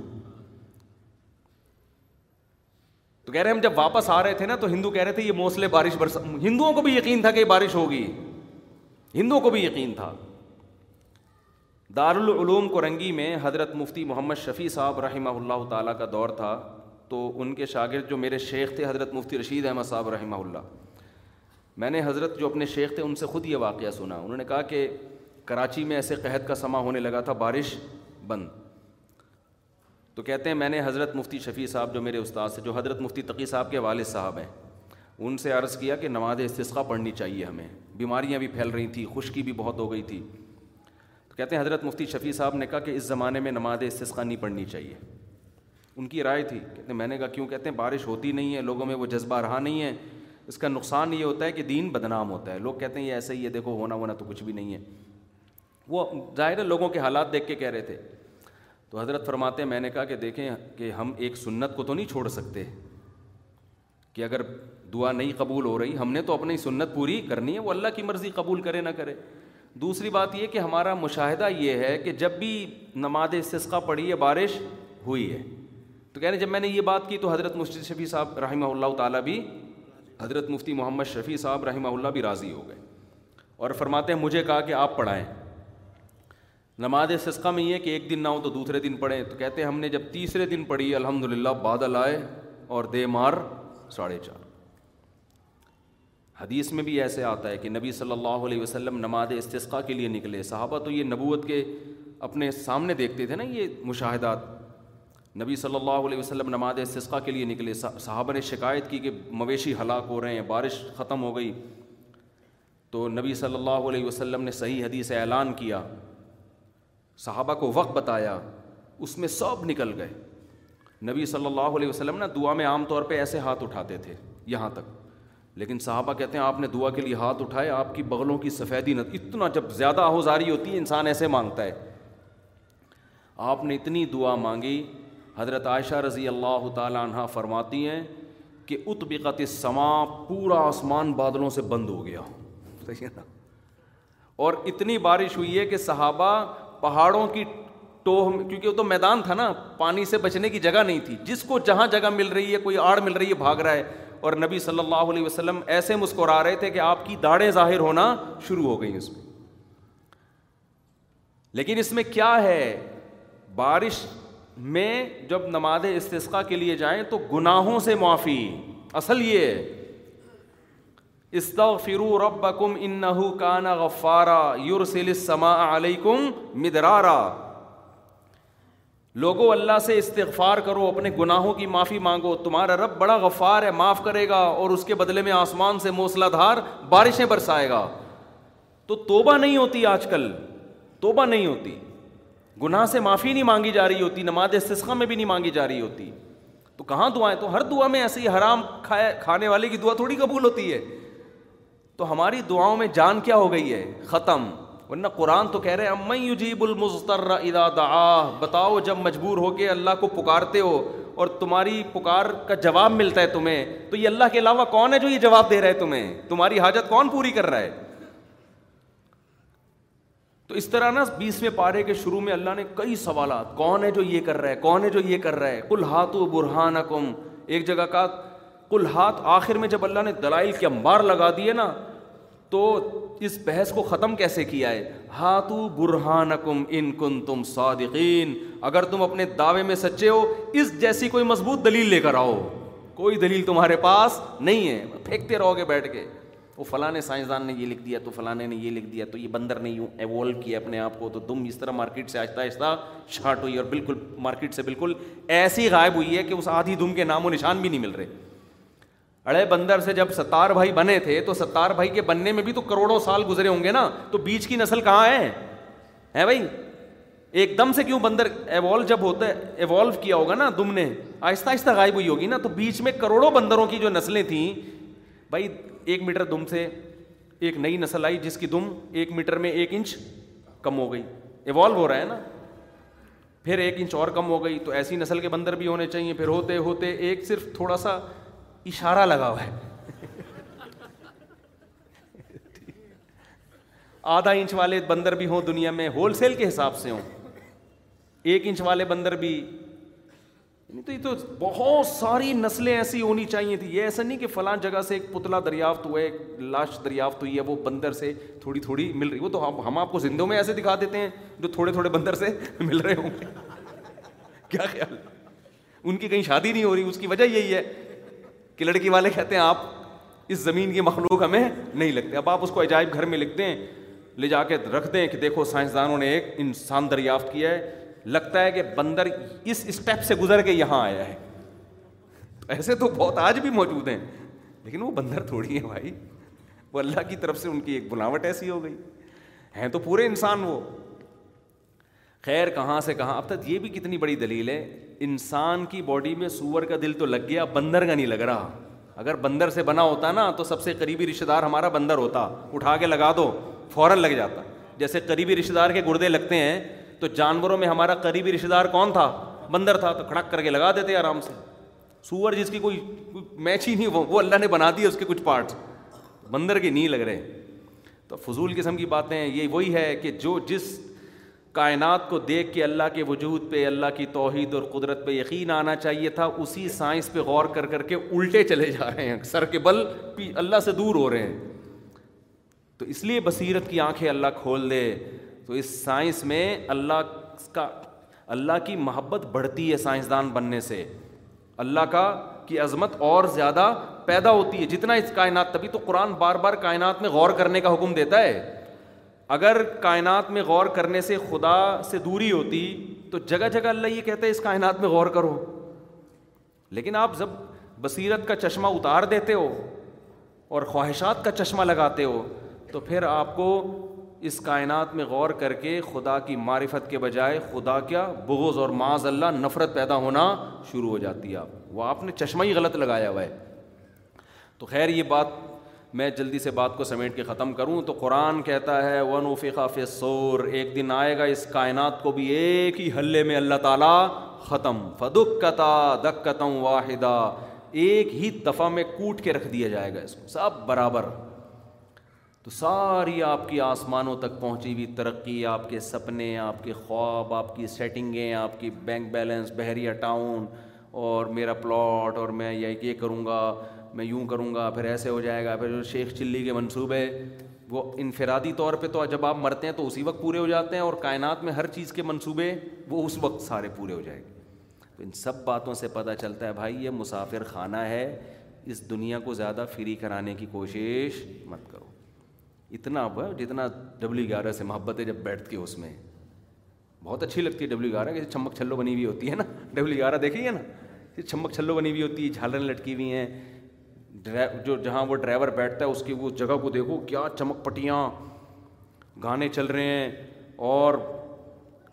تو کہہ رہے ہم جب واپس آ رہے تھے نا تو ہندو کہہ رہے تھے یہ موسلے بارش برس ہندوؤں کو بھی یقین تھا کہ بارش ہوگی ہندوؤں کو بھی یقین تھا دارالعلوم کرنگی میں حضرت مفتی محمد شفیع صاحب رحمہ اللہ تعالیٰ کا دور تھا تو ان کے شاگرد جو میرے شیخ تھے حضرت مفتی رشید احمد صاحب رحمہ اللہ میں نے حضرت جو اپنے شیخ تھے ان سے خود یہ واقعہ سنا انہوں نے کہا کہ کراچی میں ایسے قحط کا سماں ہونے لگا تھا بارش بند تو کہتے ہیں میں نے حضرت مفتی شفیع صاحب جو میرے استاد سے جو حضرت مفتی تقی صاحب کے والد صاحب ہیں ان سے عرض کیا کہ نماز استثقہ پڑھنی چاہیے ہمیں بیماریاں بھی پھیل رہی تھیں خشکی بھی بہت ہو گئی تھی تو کہتے ہیں حضرت مفتی شفیع صاحب نے کہا کہ اس زمانے میں نماز استثقہ نہیں پڑھنی چاہیے ان کی رائے تھی کہتے ہیں میں نے کہا کیوں کہتے ہیں بارش ہوتی نہیں ہے لوگوں میں وہ جذبہ رہا نہیں ہے اس کا نقصان یہ ہوتا ہے کہ دین بدنام ہوتا ہے لوگ کہتے ہیں یہ ایسے ہی ہے دیکھو ہونا ہونا تو کچھ بھی نہیں ہے وہ ظاہر ہے لوگوں کے حالات دیکھ کے کہہ رہے تھے تو حضرت فرماتے ہیں میں نے کہا کہ دیکھیں کہ ہم ایک سنت کو تو نہیں چھوڑ سکتے کہ اگر دعا نہیں قبول ہو رہی ہم نے تو اپنی سنت پوری کرنی ہے وہ اللہ کی مرضی قبول کرے نہ کرے دوسری بات یہ کہ ہمارا مشاہدہ یہ ہے کہ جب بھی نماز سسکا پڑی ہے بارش ہوئی ہے تو کہہ رہے جب میں نے یہ بات کی تو حضرت مفتی شفیع صاحب رحمہ اللہ تعالیٰ بھی حضرت مفتی محمد شفیع صاحب رحمہ اللہ بھی راضی ہو گئے اور فرماتے ہیں مجھے کہا کہ آپ پڑھائیں نماز سسکا میں یہ کہ ایک دن نہ ہو تو دوسرے دن پڑھیں تو کہتے ہیں ہم نے جب تیسرے دن پڑھی الحمد للہ بادل آئے اور دے مار ساڑھے چار حدیث میں بھی ایسے آتا ہے کہ نبی صلی اللہ علیہ وسلم نماز استسقہ کے لیے نکلے صحابہ تو یہ نبوت کے اپنے سامنے دیکھتے تھے نا یہ مشاہدات نبی صلی اللہ علیہ وسلم نماز استخا کے لیے نکلے صحابہ نے شکایت کی کہ مویشی ہلاک ہو رہے ہیں بارش ختم ہو گئی تو نبی صلی اللہ علیہ وسلم نے صحیح حدیث اعلان کیا صحابہ کو وقت بتایا اس میں سب نکل گئے نبی صلی اللہ علیہ وسلم نا دعا میں عام طور پہ ایسے ہاتھ اٹھاتے تھے یہاں تک لیکن صحابہ کہتے ہیں آپ نے دعا کے لیے ہاتھ اٹھائے آپ کی بغلوں کی سفیدی نت اتنا جب زیادہ آہوزاری ہوتی ہے انسان ایسے مانگتا ہے آپ نے اتنی دعا مانگی حضرت عائشہ رضی اللہ تعالیٰ عنہ فرماتی ہیں کہ اتبقت السما پورا آسمان بادلوں سے بند ہو گیا صحیح ہے نا اور اتنی بارش ہوئی ہے کہ صحابہ پہاڑوں کی ٹوہ کیونکہ وہ تو میدان تھا نا پانی سے بچنے کی جگہ نہیں تھی جس کو جہاں جگہ مل رہی ہے کوئی آڑ مل رہی ہے بھاگ رہا ہے اور نبی صلی اللہ علیہ وسلم ایسے مسکرا رہے تھے کہ آپ کی داڑیں ظاہر ہونا شروع ہو گئی اس میں لیکن اس میں کیا ہے بارش میں جب نماز استثقاء کے لیے جائیں تو گناہوں سے معافی اصل یہ ہے استغفروا انه کان غفارا یرسل السماء علیکم مدرارا لوگو اللہ سے استغفار کرو اپنے گناہوں کی معافی مانگو تمہارا رب بڑا غفار ہے معاف کرے گا اور اس کے بدلے میں آسمان سے موسلا دھار بارشیں برسائے گا تو توبہ نہیں ہوتی آج کل توبہ نہیں ہوتی گناہ سے معافی نہیں مانگی جا رہی ہوتی نماز سسکم میں بھی نہیں مانگی جا رہی ہوتی تو کہاں دعائیں تو ہر دعا میں ایسے ہی حرام کھانے والے کی دعا تھوڑی قبول ہوتی ہے تو ہماری دعاؤں میں جان کیا ہو گئی ہے ختم ورنہ قرآن تو کہہ رہے ہیں بتاؤ جب مجبور ہو کے اللہ کو پکارتے ہو اور تمہاری پکار کا جواب ملتا ہے تمہیں تو یہ اللہ کے علاوہ کون ہے جو یہ جواب دے رہا ہے تمہیں تمہاری حاجت کون پوری کر رہا ہے تو اس طرح نا بیسویں پارے کے شروع میں اللہ نے کئی سوالات کون ہے جو یہ کر رہا ہے کون ہے جو یہ کر رہا ہے کل ہاتھو برہان کم ایک جگہ کا کل ہاتھ آخر میں جب اللہ نے دلائل کے انبار لگا دیے نا تو اس بحث کو ختم کیسے کیا ہے ہاتھو برہان کم ان کن تم صادقین اگر تم اپنے دعوے میں سچے ہو اس جیسی کوئی مضبوط دلیل لے کر آؤ کوئی دلیل تمہارے پاس نہیں ہے پھینکتے رہو گے بیٹھ کے وہ فلاں سائنسدان نے یہ لکھ دیا تو فلاں نے یہ لکھ دیا تو یہ بندر نے یوں ایوالو کیا اپنے آپ کو تو تم اس طرح مارکیٹ سے آہستہ آہستہ شارٹ ہوئی اور بالکل مارکیٹ سے بالکل ایسی غائب ہوئی ہے کہ اس آدھی دم کے نام و نشان بھی نہیں مل رہے اڑے بندر سے جب ستار بھائی بنے تھے تو ستار بھائی کے بننے میں بھی تو کروڑوں سال گزرے ہوں گے نا تو بیچ کی نسل کہاں ہے ہے بھائی ایک دم سے کیوں بندر ایوالو جب ہوتا ہے ایوالو کیا ہوگا نا دم نے آہستہ آہستہ غائب ہوئی ہوگی نا تو بیچ میں کروڑوں بندروں کی جو نسلیں تھیں بھائی ایک میٹر دم سے ایک نئی نسل آئی جس کی دم ایک میٹر میں ایک انچ کم ہو گئی ایوالو ہو رہا ہے نا پھر ایک انچ اور کم ہو گئی تو ایسی نسل کے بندر بھی ہونے چاہیے پھر ہوتے ہوتے ایک صرف تھوڑا سا اشارہ لگا ہوا ہے آدھا انچ والے بندر بھی ہوں دنیا میں ہول سیل کے حساب سے ہوں ایک انچ والے بندر بھی یعنی تو یہ تو بہت ساری نسلیں ایسی ہونی چاہیے تھی یہ ایسا نہیں کہ فلاں جگہ سے ایک پتلا دریافت ہوا ہے ایک لاش دریافت ہوئی ہے وہ بندر سے تھوڑی تھوڑی مل رہی وہ تو ہم آپ کو زندوں میں ایسے دکھا دیتے ہیں جو تھوڑے تھوڑے بندر سے [laughs] مل رہے ہوں گے [laughs] کیا خیال ان کی کہیں شادی نہیں ہو رہی اس کی وجہ یہی ہے کہ لڑکی والے کہتے ہیں آپ اس زمین کی مخلوق ہمیں نہیں لگتے اب آپ اس کو عجائب گھر میں لکھتے ہیں لے جا کے رکھ دیں کہ دیکھو سائنسدانوں نے ایک انسان دریافت کیا ہے لگتا ہے کہ بندر اس اسٹیپ سے گزر کے یہاں آیا ہے ایسے تو بہت آج بھی موجود ہیں لیکن وہ بندر تھوڑی ہیں بھائی وہ اللہ کی طرف سے ان کی ایک بناوٹ ایسی ہو گئی ہیں تو پورے انسان وہ خیر کہاں سے کہاں اب تک یہ بھی کتنی بڑی دلیل ہے انسان کی باڈی میں سور کا دل تو لگ گیا بندر کا نہیں لگ رہا اگر بندر سے بنا ہوتا نا تو سب سے قریبی رشتے دار ہمارا بندر ہوتا اٹھا کے لگا دو فوراً لگ جاتا جیسے قریبی رشتے دار کے گردے لگتے ہیں تو جانوروں میں ہمارا قریبی رشتے دار کون تھا بندر تھا تو کھڑک کر کے لگا دیتے آرام سے سور جس کی کوئی میچ ہی نہیں وہ اللہ نے بنا دی اس کے کچھ پارٹس بندر کے نہیں لگ رہے تو فضول قسم کی باتیں یہ وہی ہے کہ جو جس کائنات کو دیکھ کے اللہ کے وجود پہ اللہ کی توحید اور قدرت پہ یقین آنا چاہیے تھا اسی سائنس پہ غور کر کر کے الٹے چلے جا رہے ہیں سر کے بل اللہ سے دور ہو رہے ہیں تو اس لیے بصیرت کی آنکھیں اللہ کھول دے تو اس سائنس میں اللہ کا اللہ کی محبت بڑھتی ہے سائنسدان بننے سے اللہ کا کی عظمت اور زیادہ پیدا ہوتی ہے جتنا اس کائنات تبھی تو قرآن بار بار کائنات میں غور کرنے کا حکم دیتا ہے اگر کائنات میں غور کرنے سے خدا سے دوری ہوتی تو جگہ جگہ اللہ یہ کہتے اس کائنات میں غور کرو لیکن آپ جب بصیرت کا چشمہ اتار دیتے ہو اور خواہشات کا چشمہ لگاتے ہو تو پھر آپ کو اس کائنات میں غور کر کے خدا کی معرفت کے بجائے خدا کیا بغض اور معاذ اللہ نفرت پیدا ہونا شروع ہو جاتی ہے آپ وہ آپ نے چشمہ ہی غلط لگایا ہوا ہے تو خیر یہ بات میں جلدی سے بات کو سمیٹ کے ختم کروں تو قرآن کہتا ہے ون وفقافِ فور ایک دن آئے گا اس کائنات کو بھی ایک ہی حلے میں اللہ تعالیٰ ختم فدکتا دکتم واحدہ ایک ہی دفعہ میں کوٹ کے رکھ دیا جائے گا اس کو سب برابر تو ساری آپ کی آسمانوں تک پہنچی ہوئی ترقی آپ کے سپنے آپ کے خواب آپ کی سیٹنگیں آپ کی بینک بیلنس بحریہ ٹاؤن اور میرا پلاٹ اور میں یہ کروں گا میں یوں کروں گا پھر ایسے ہو جائے گا پھر شیخ چلی کے منصوبے وہ انفرادی طور پہ تو جب آپ مرتے ہیں تو اسی وقت پورے ہو جاتے ہیں اور کائنات میں ہر چیز کے منصوبے وہ اس وقت سارے پورے ہو جائیں گے تو ان سب باتوں سے پتہ چلتا ہے بھائی یہ مسافر خانہ ہے اس دنیا کو زیادہ فری کرانے کی کوشش مت کرو اتنا جتنا ڈبلیو گیارہ سے محبت ہے جب بیٹھتی ہے اس میں بہت اچھی لگتی ہے ڈبلیو گیارہ کہ چھمک چھلو بنی ہوئی ہوتی ہے نا ڈبلی گیارہ دیکھیے نا چھمک چھلو بنی ہوئی ہوتی ہے جھالریں لٹکی ہوئی ہیں جو جہاں وہ ڈرائیور بیٹھتا ہے اس کی وہ جگہ کو دیکھو کیا چمک پٹیاں گانے چل رہے ہیں اور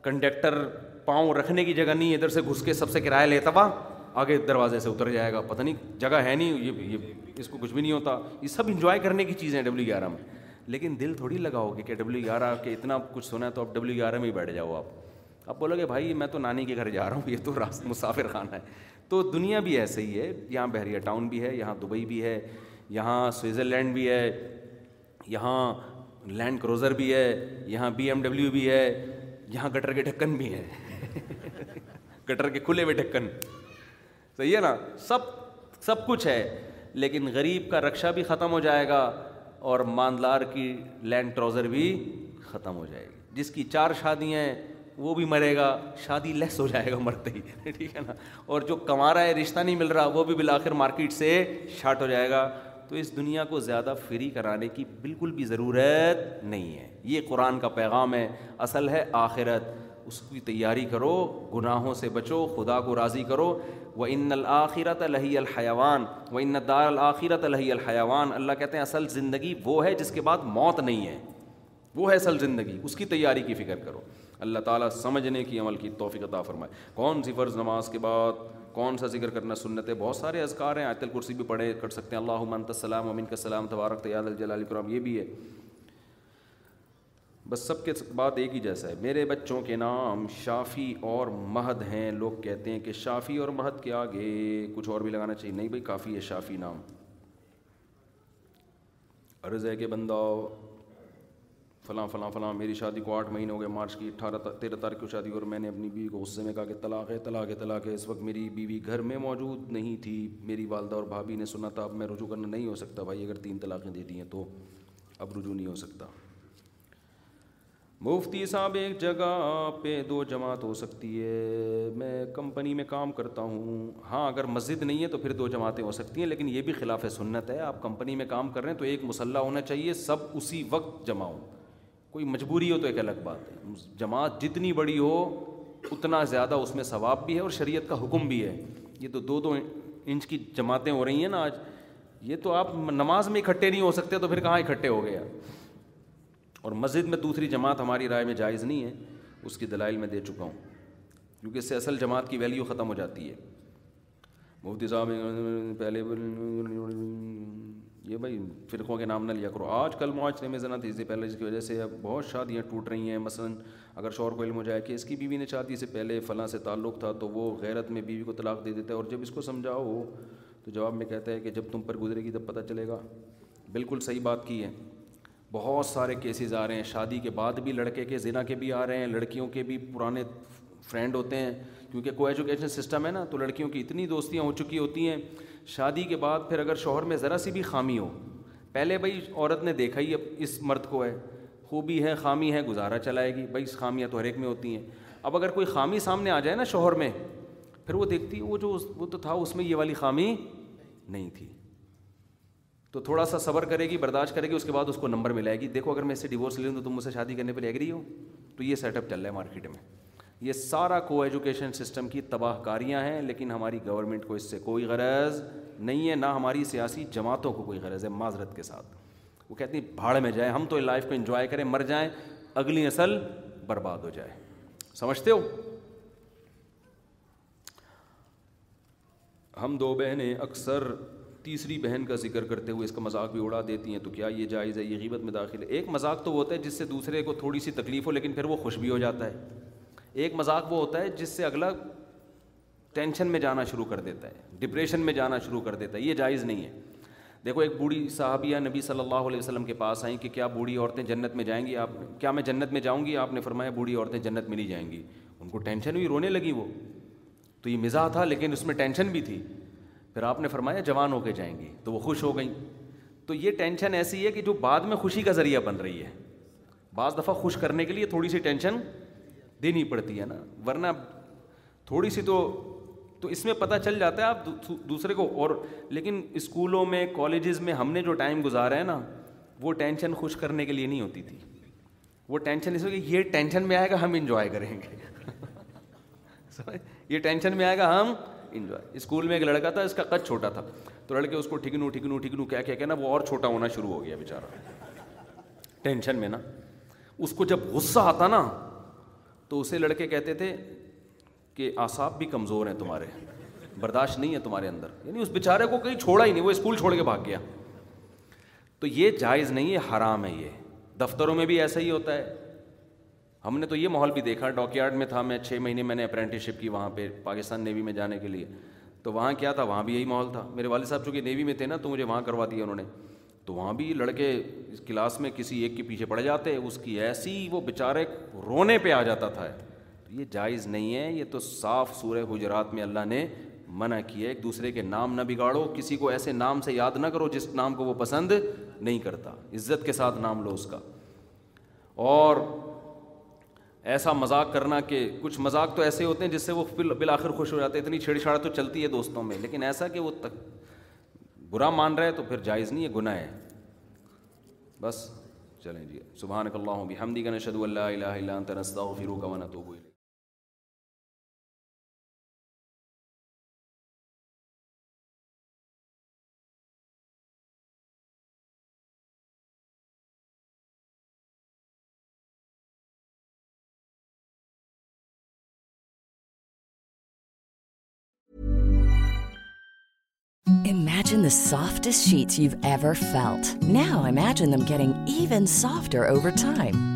کنڈکٹر پاؤں رکھنے کی جگہ نہیں ادھر سے گھس کے سب سے کرایہ لیتا ہوا آگے دروازے سے اتر جائے گا پتہ نہیں جگہ ہے نہیں یہ اس کو کچھ بھی نہیں ہوتا یہ سب انجوائے کرنے کی چیزیں ہیں ڈبلیو گیارہ میں لیکن دل تھوڑی لگا ہوگی کہ ڈبلیو گیارہ کے اتنا کچھ سنا ہے تو اب ڈبلیو گیارہ میں ہی بیٹھ جاؤ آپ اب بولو گے بھائی میں تو نانی کے گھر جا رہا ہوں یہ تو راست مسافر خانہ ہے تو دنیا بھی ایسے ہی ہے یہاں بحریہ ٹاؤن بھی ہے یہاں دبئی بھی ہے یہاں سوئٹزرلینڈ لینڈ بھی ہے یہاں لینڈ کروزر بھی ہے یہاں بی ایم ڈبلیو بھی ہے یہاں گٹر کے ڈھکن بھی ہیں [laughs] گٹر کے کھلے ہوئے ڈھکن صحیح ہے نا سب سب کچھ ہے لیکن غریب کا رکشا بھی ختم ہو جائے گا اور ماندلار کی لینڈ کروزر بھی ختم ہو جائے گی جس کی چار شادیاں وہ بھی مرے گا شادی لیس ہو جائے گا مرتے ہی ٹھیک ہے نا اور جو کما رہا ہے رشتہ نہیں مل رہا وہ بھی بالآخر مارکیٹ سے شاٹ ہو جائے گا تو اس دنیا کو زیادہ فری کرانے کی بالکل بھی ضرورت نہیں ہے یہ قرآن کا پیغام ہے اصل ہے آخرت اس کی تیاری کرو گناہوں سے بچو خدا کو راضی کرو و ان الآخرت الہی الحیوان و ان دار الآخرت الہی الحیوان اللہ کہتے ہیں اصل زندگی وہ ہے جس کے بعد موت نہیں ہے وہ ہے اصل زندگی اس کی تیاری کی فکر کرو اللہ تعالیٰ سمجھنے کی عمل کی توفیق عطا فرمائے کون سی فرض نماز کے بعد کون سا ذکر کرنا سنت ہے بہت سارے اذکار ہیں آیت الکرسی بھی پڑھے کر سکتے ہیں اللہ عمن السلام امین کا سلام تبارک تیاد الجلال کرام یہ بھی ہے بس سب کے بات ایک ہی جیسا ہے میرے بچوں کے نام شافی اور مہد ہیں لوگ کہتے ہیں کہ شافی اور مہد کے آگے کچھ اور بھی لگانا چاہیے نہیں بھائی کافی ہے شافی نام عرض ہے کہ بندہ فلاں فلاں فلاں میری شادی کو آٹھ مہینے ہو گئے مارچ کی اٹھارہ تیرہ تاریخ کو شادی اور میں نے اپنی بیوی کو غصے میں کہا کہ طلاق ہے طلاق ہے طلاق ہے اس وقت میری بیوی گھر میں موجود نہیں تھی میری والدہ اور بھابھی نے سنا تھا اب میں رجوع کرنا نہیں ہو سکتا بھائی اگر تین طلاقیں دے دی ہیں تو اب رجوع نہیں ہو سکتا مفتی صاحب ایک جگہ پہ دو جماعت ہو سکتی ہے میں کمپنی میں کام کرتا ہوں ہاں اگر مسجد نہیں ہے تو پھر دو جماعتیں ہو سکتی ہیں لیکن یہ بھی خلاف سنت ہے آپ کمپنی میں کام کر رہے ہیں تو ایک مسلح ہونا چاہیے سب اسی وقت جمع ہوں کوئی مجبوری ہو تو ایک الگ بات ہے جماعت جتنی بڑی ہو اتنا زیادہ اس میں ثواب بھی ہے اور شریعت کا حکم بھی ہے یہ تو دو دو انچ کی جماعتیں ہو رہی ہیں نا آج یہ تو آپ نماز میں اکٹھے نہیں ہو سکتے تو پھر کہاں اکٹھے ہو گیا اور مسجد میں دوسری جماعت ہماری رائے میں جائز نہیں ہے اس کی دلائل میں دے چکا ہوں کیونکہ اس سے اصل جماعت کی ویلیو ختم ہو جاتی ہے مفتی صاحب پہلے یہ بھائی فرقوں کے نام نہ لیا کرو آج کل معاشرے میں زنا تیزی پہلے جس کی وجہ سے اب بہت شادیاں ٹوٹ رہی ہیں مثلاً اگر شور کو علم ہو جائے کہ اس کی بیوی نے شادی سے پہلے فلاں سے تعلق تھا تو وہ غیرت میں بیوی کو طلاق دے دیتا ہے اور جب اس کو سمجھاؤ تو جواب میں کہتا ہے کہ جب تم پر گزرے گی تب پتہ چلے گا بالکل صحیح بات کی ہے بہت سارے کیسز آ رہے ہیں شادی کے بعد بھی لڑکے کے زنا کے بھی آ رہے ہیں لڑکیوں کے بھی پرانے فرینڈ ہوتے ہیں کیونکہ کو ایجوکیشن سسٹم ہے نا تو لڑکیوں کی اتنی دوستیاں ہو چکی ہوتی ہیں شادی کے بعد پھر اگر شوہر میں ذرا سی بھی خامی ہو پہلے بھائی عورت نے دیکھا ہی اب اس مرد کو ہے خوبی ہے خامی ہے گزارا چلائے گی بھائی اس خامیاں تو ہر ایک میں ہوتی ہیں اب اگر کوئی خامی سامنے آ جائے نا شوہر میں پھر وہ دیکھتی وہ جو وہ تو تھا اس میں یہ والی خامی نہیں تھی تو تھوڑا سا صبر کرے گی برداشت کرے گی اس کے بعد اس کو نمبر ملائے گی دیکھو اگر میں اس سے ڈیورس لے لوں تم مجھ سے شادی کرنے پہ لے رہی ہو تو یہ سیٹ اپ چل رہا ہے مارکیٹ میں یہ سارا کو ایجوکیشن سسٹم کی تباہ کاریاں ہیں لیکن ہماری گورنمنٹ کو اس سے کوئی غرض نہیں ہے نہ ہماری سیاسی جماعتوں کو کوئی غرض ہے معذرت کے ساتھ وہ کہتی ہیں بھاڑ میں جائیں ہم تو لائف کو انجوائے کریں مر جائیں اگلی نسل برباد ہو جائے سمجھتے ہو ہم دو بہنیں اکثر تیسری بہن کا ذکر کرتے ہوئے اس کا مذاق بھی اڑا دیتی ہیں تو کیا یہ جائز ہے یہ غیبت میں داخل ہے ایک مذاق تو ہوتا ہے جس سے دوسرے کو تھوڑی سی تکلیف ہو لیکن پھر وہ خوش بھی ہو جاتا ہے ایک مذاق وہ ہوتا ہے جس سے اگلا ٹینشن میں جانا شروع کر دیتا ہے ڈپریشن میں جانا شروع کر دیتا ہے یہ جائز نہیں ہے دیکھو ایک بوڑھی صحابیہ نبی صلی اللہ علیہ وسلم کے پاس آئیں کہ کیا بوڑھی عورتیں جنت میں جائیں گی آپ کیا میں جنت میں جاؤں گی آپ نے فرمایا بوڑھی عورتیں جنت میں نہیں جائیں گی ان کو ٹینشن ہوئی رونے لگی وہ تو یہ مزاح تھا لیکن اس میں ٹینشن بھی تھی پھر آپ نے فرمایا جوان ہو کے جائیں گی تو وہ خوش ہو گئیں تو یہ ٹینشن ایسی ہے کہ جو بعد میں خوشی کا ذریعہ بن رہی ہے بعض دفعہ خوش کرنے کے لیے تھوڑی سی ٹینشن دینی پڑتی ہے نا ورنہ تھوڑی سی تو تو اس میں پتہ چل جاتا ہے آپ دوسرے کو اور لیکن اسکولوں میں کالجز میں ہم نے جو ٹائم گزارا ہے نا وہ ٹینشن خوش کرنے کے لیے نہیں ہوتی تھی وہ ٹینشن اس کہ یہ ٹینشن میں آئے گا ہم انجوائے کریں گے [laughs] یہ ٹینشن میں آئے گا ہم انجوائے اسکول میں ایک لڑکا تھا اس کا قد چھوٹا تھا تو لڑکے اس کو ٹھکنو ٹھکنو ٹھکنو کیا کیا کہنا وہ اور چھوٹا ہونا شروع ہو گیا بیچارہ ٹینشن میں نا اس کو جب غصہ آتا نا تو اسے لڑکے کہتے تھے کہ آساب بھی کمزور ہیں تمہارے برداشت نہیں ہے تمہارے اندر یعنی اس بیچارے کو کہیں چھوڑا ہی نہیں وہ اسکول چھوڑ کے بھاگ گیا تو یہ جائز نہیں ہے حرام ہے یہ دفتروں میں بھی ایسا ہی ہوتا ہے ہم نے تو یہ ماحول بھی دیکھا ڈاک یارڈ میں تھا میں چھ مہینے میں نے اپرینٹس شپ کی وہاں پہ پاکستان نیوی میں جانے کے لیے تو وہاں کیا تھا وہاں بھی یہی ماحول تھا میرے والد صاحب چونکہ نیوی میں تھے نا تو مجھے وہاں کروا دیا انہوں نے تو وہاں بھی لڑکے اس کلاس میں کسی ایک کے پیچھے پڑ جاتے اس کی ایسی وہ بیچارے رونے پہ آ جاتا تھا یہ جائز نہیں ہے یہ تو صاف سورہ حجرات میں اللہ نے منع کیا ایک دوسرے کے نام نہ بگاڑو کسی کو ایسے نام سے یاد نہ کرو جس نام کو وہ پسند نہیں کرتا عزت کے ساتھ نام لو اس کا اور ایسا مذاق کرنا کہ کچھ مذاق تو ایسے ہوتے ہیں جس سے وہ بالآخر خوش ہو جاتے ہیں اتنی چھیڑ چھاڑ تو چلتی ہے دوستوں میں لیکن ایسا کہ وہ تک برا مان رہے تو پھر جائز نہیں ہے گناہ ہے بس چلیں جی سبحان اللہ بحمدی بھی نشد اللہ الہ الا الہ نستغفرک و نتوب الیک soft no imagining soft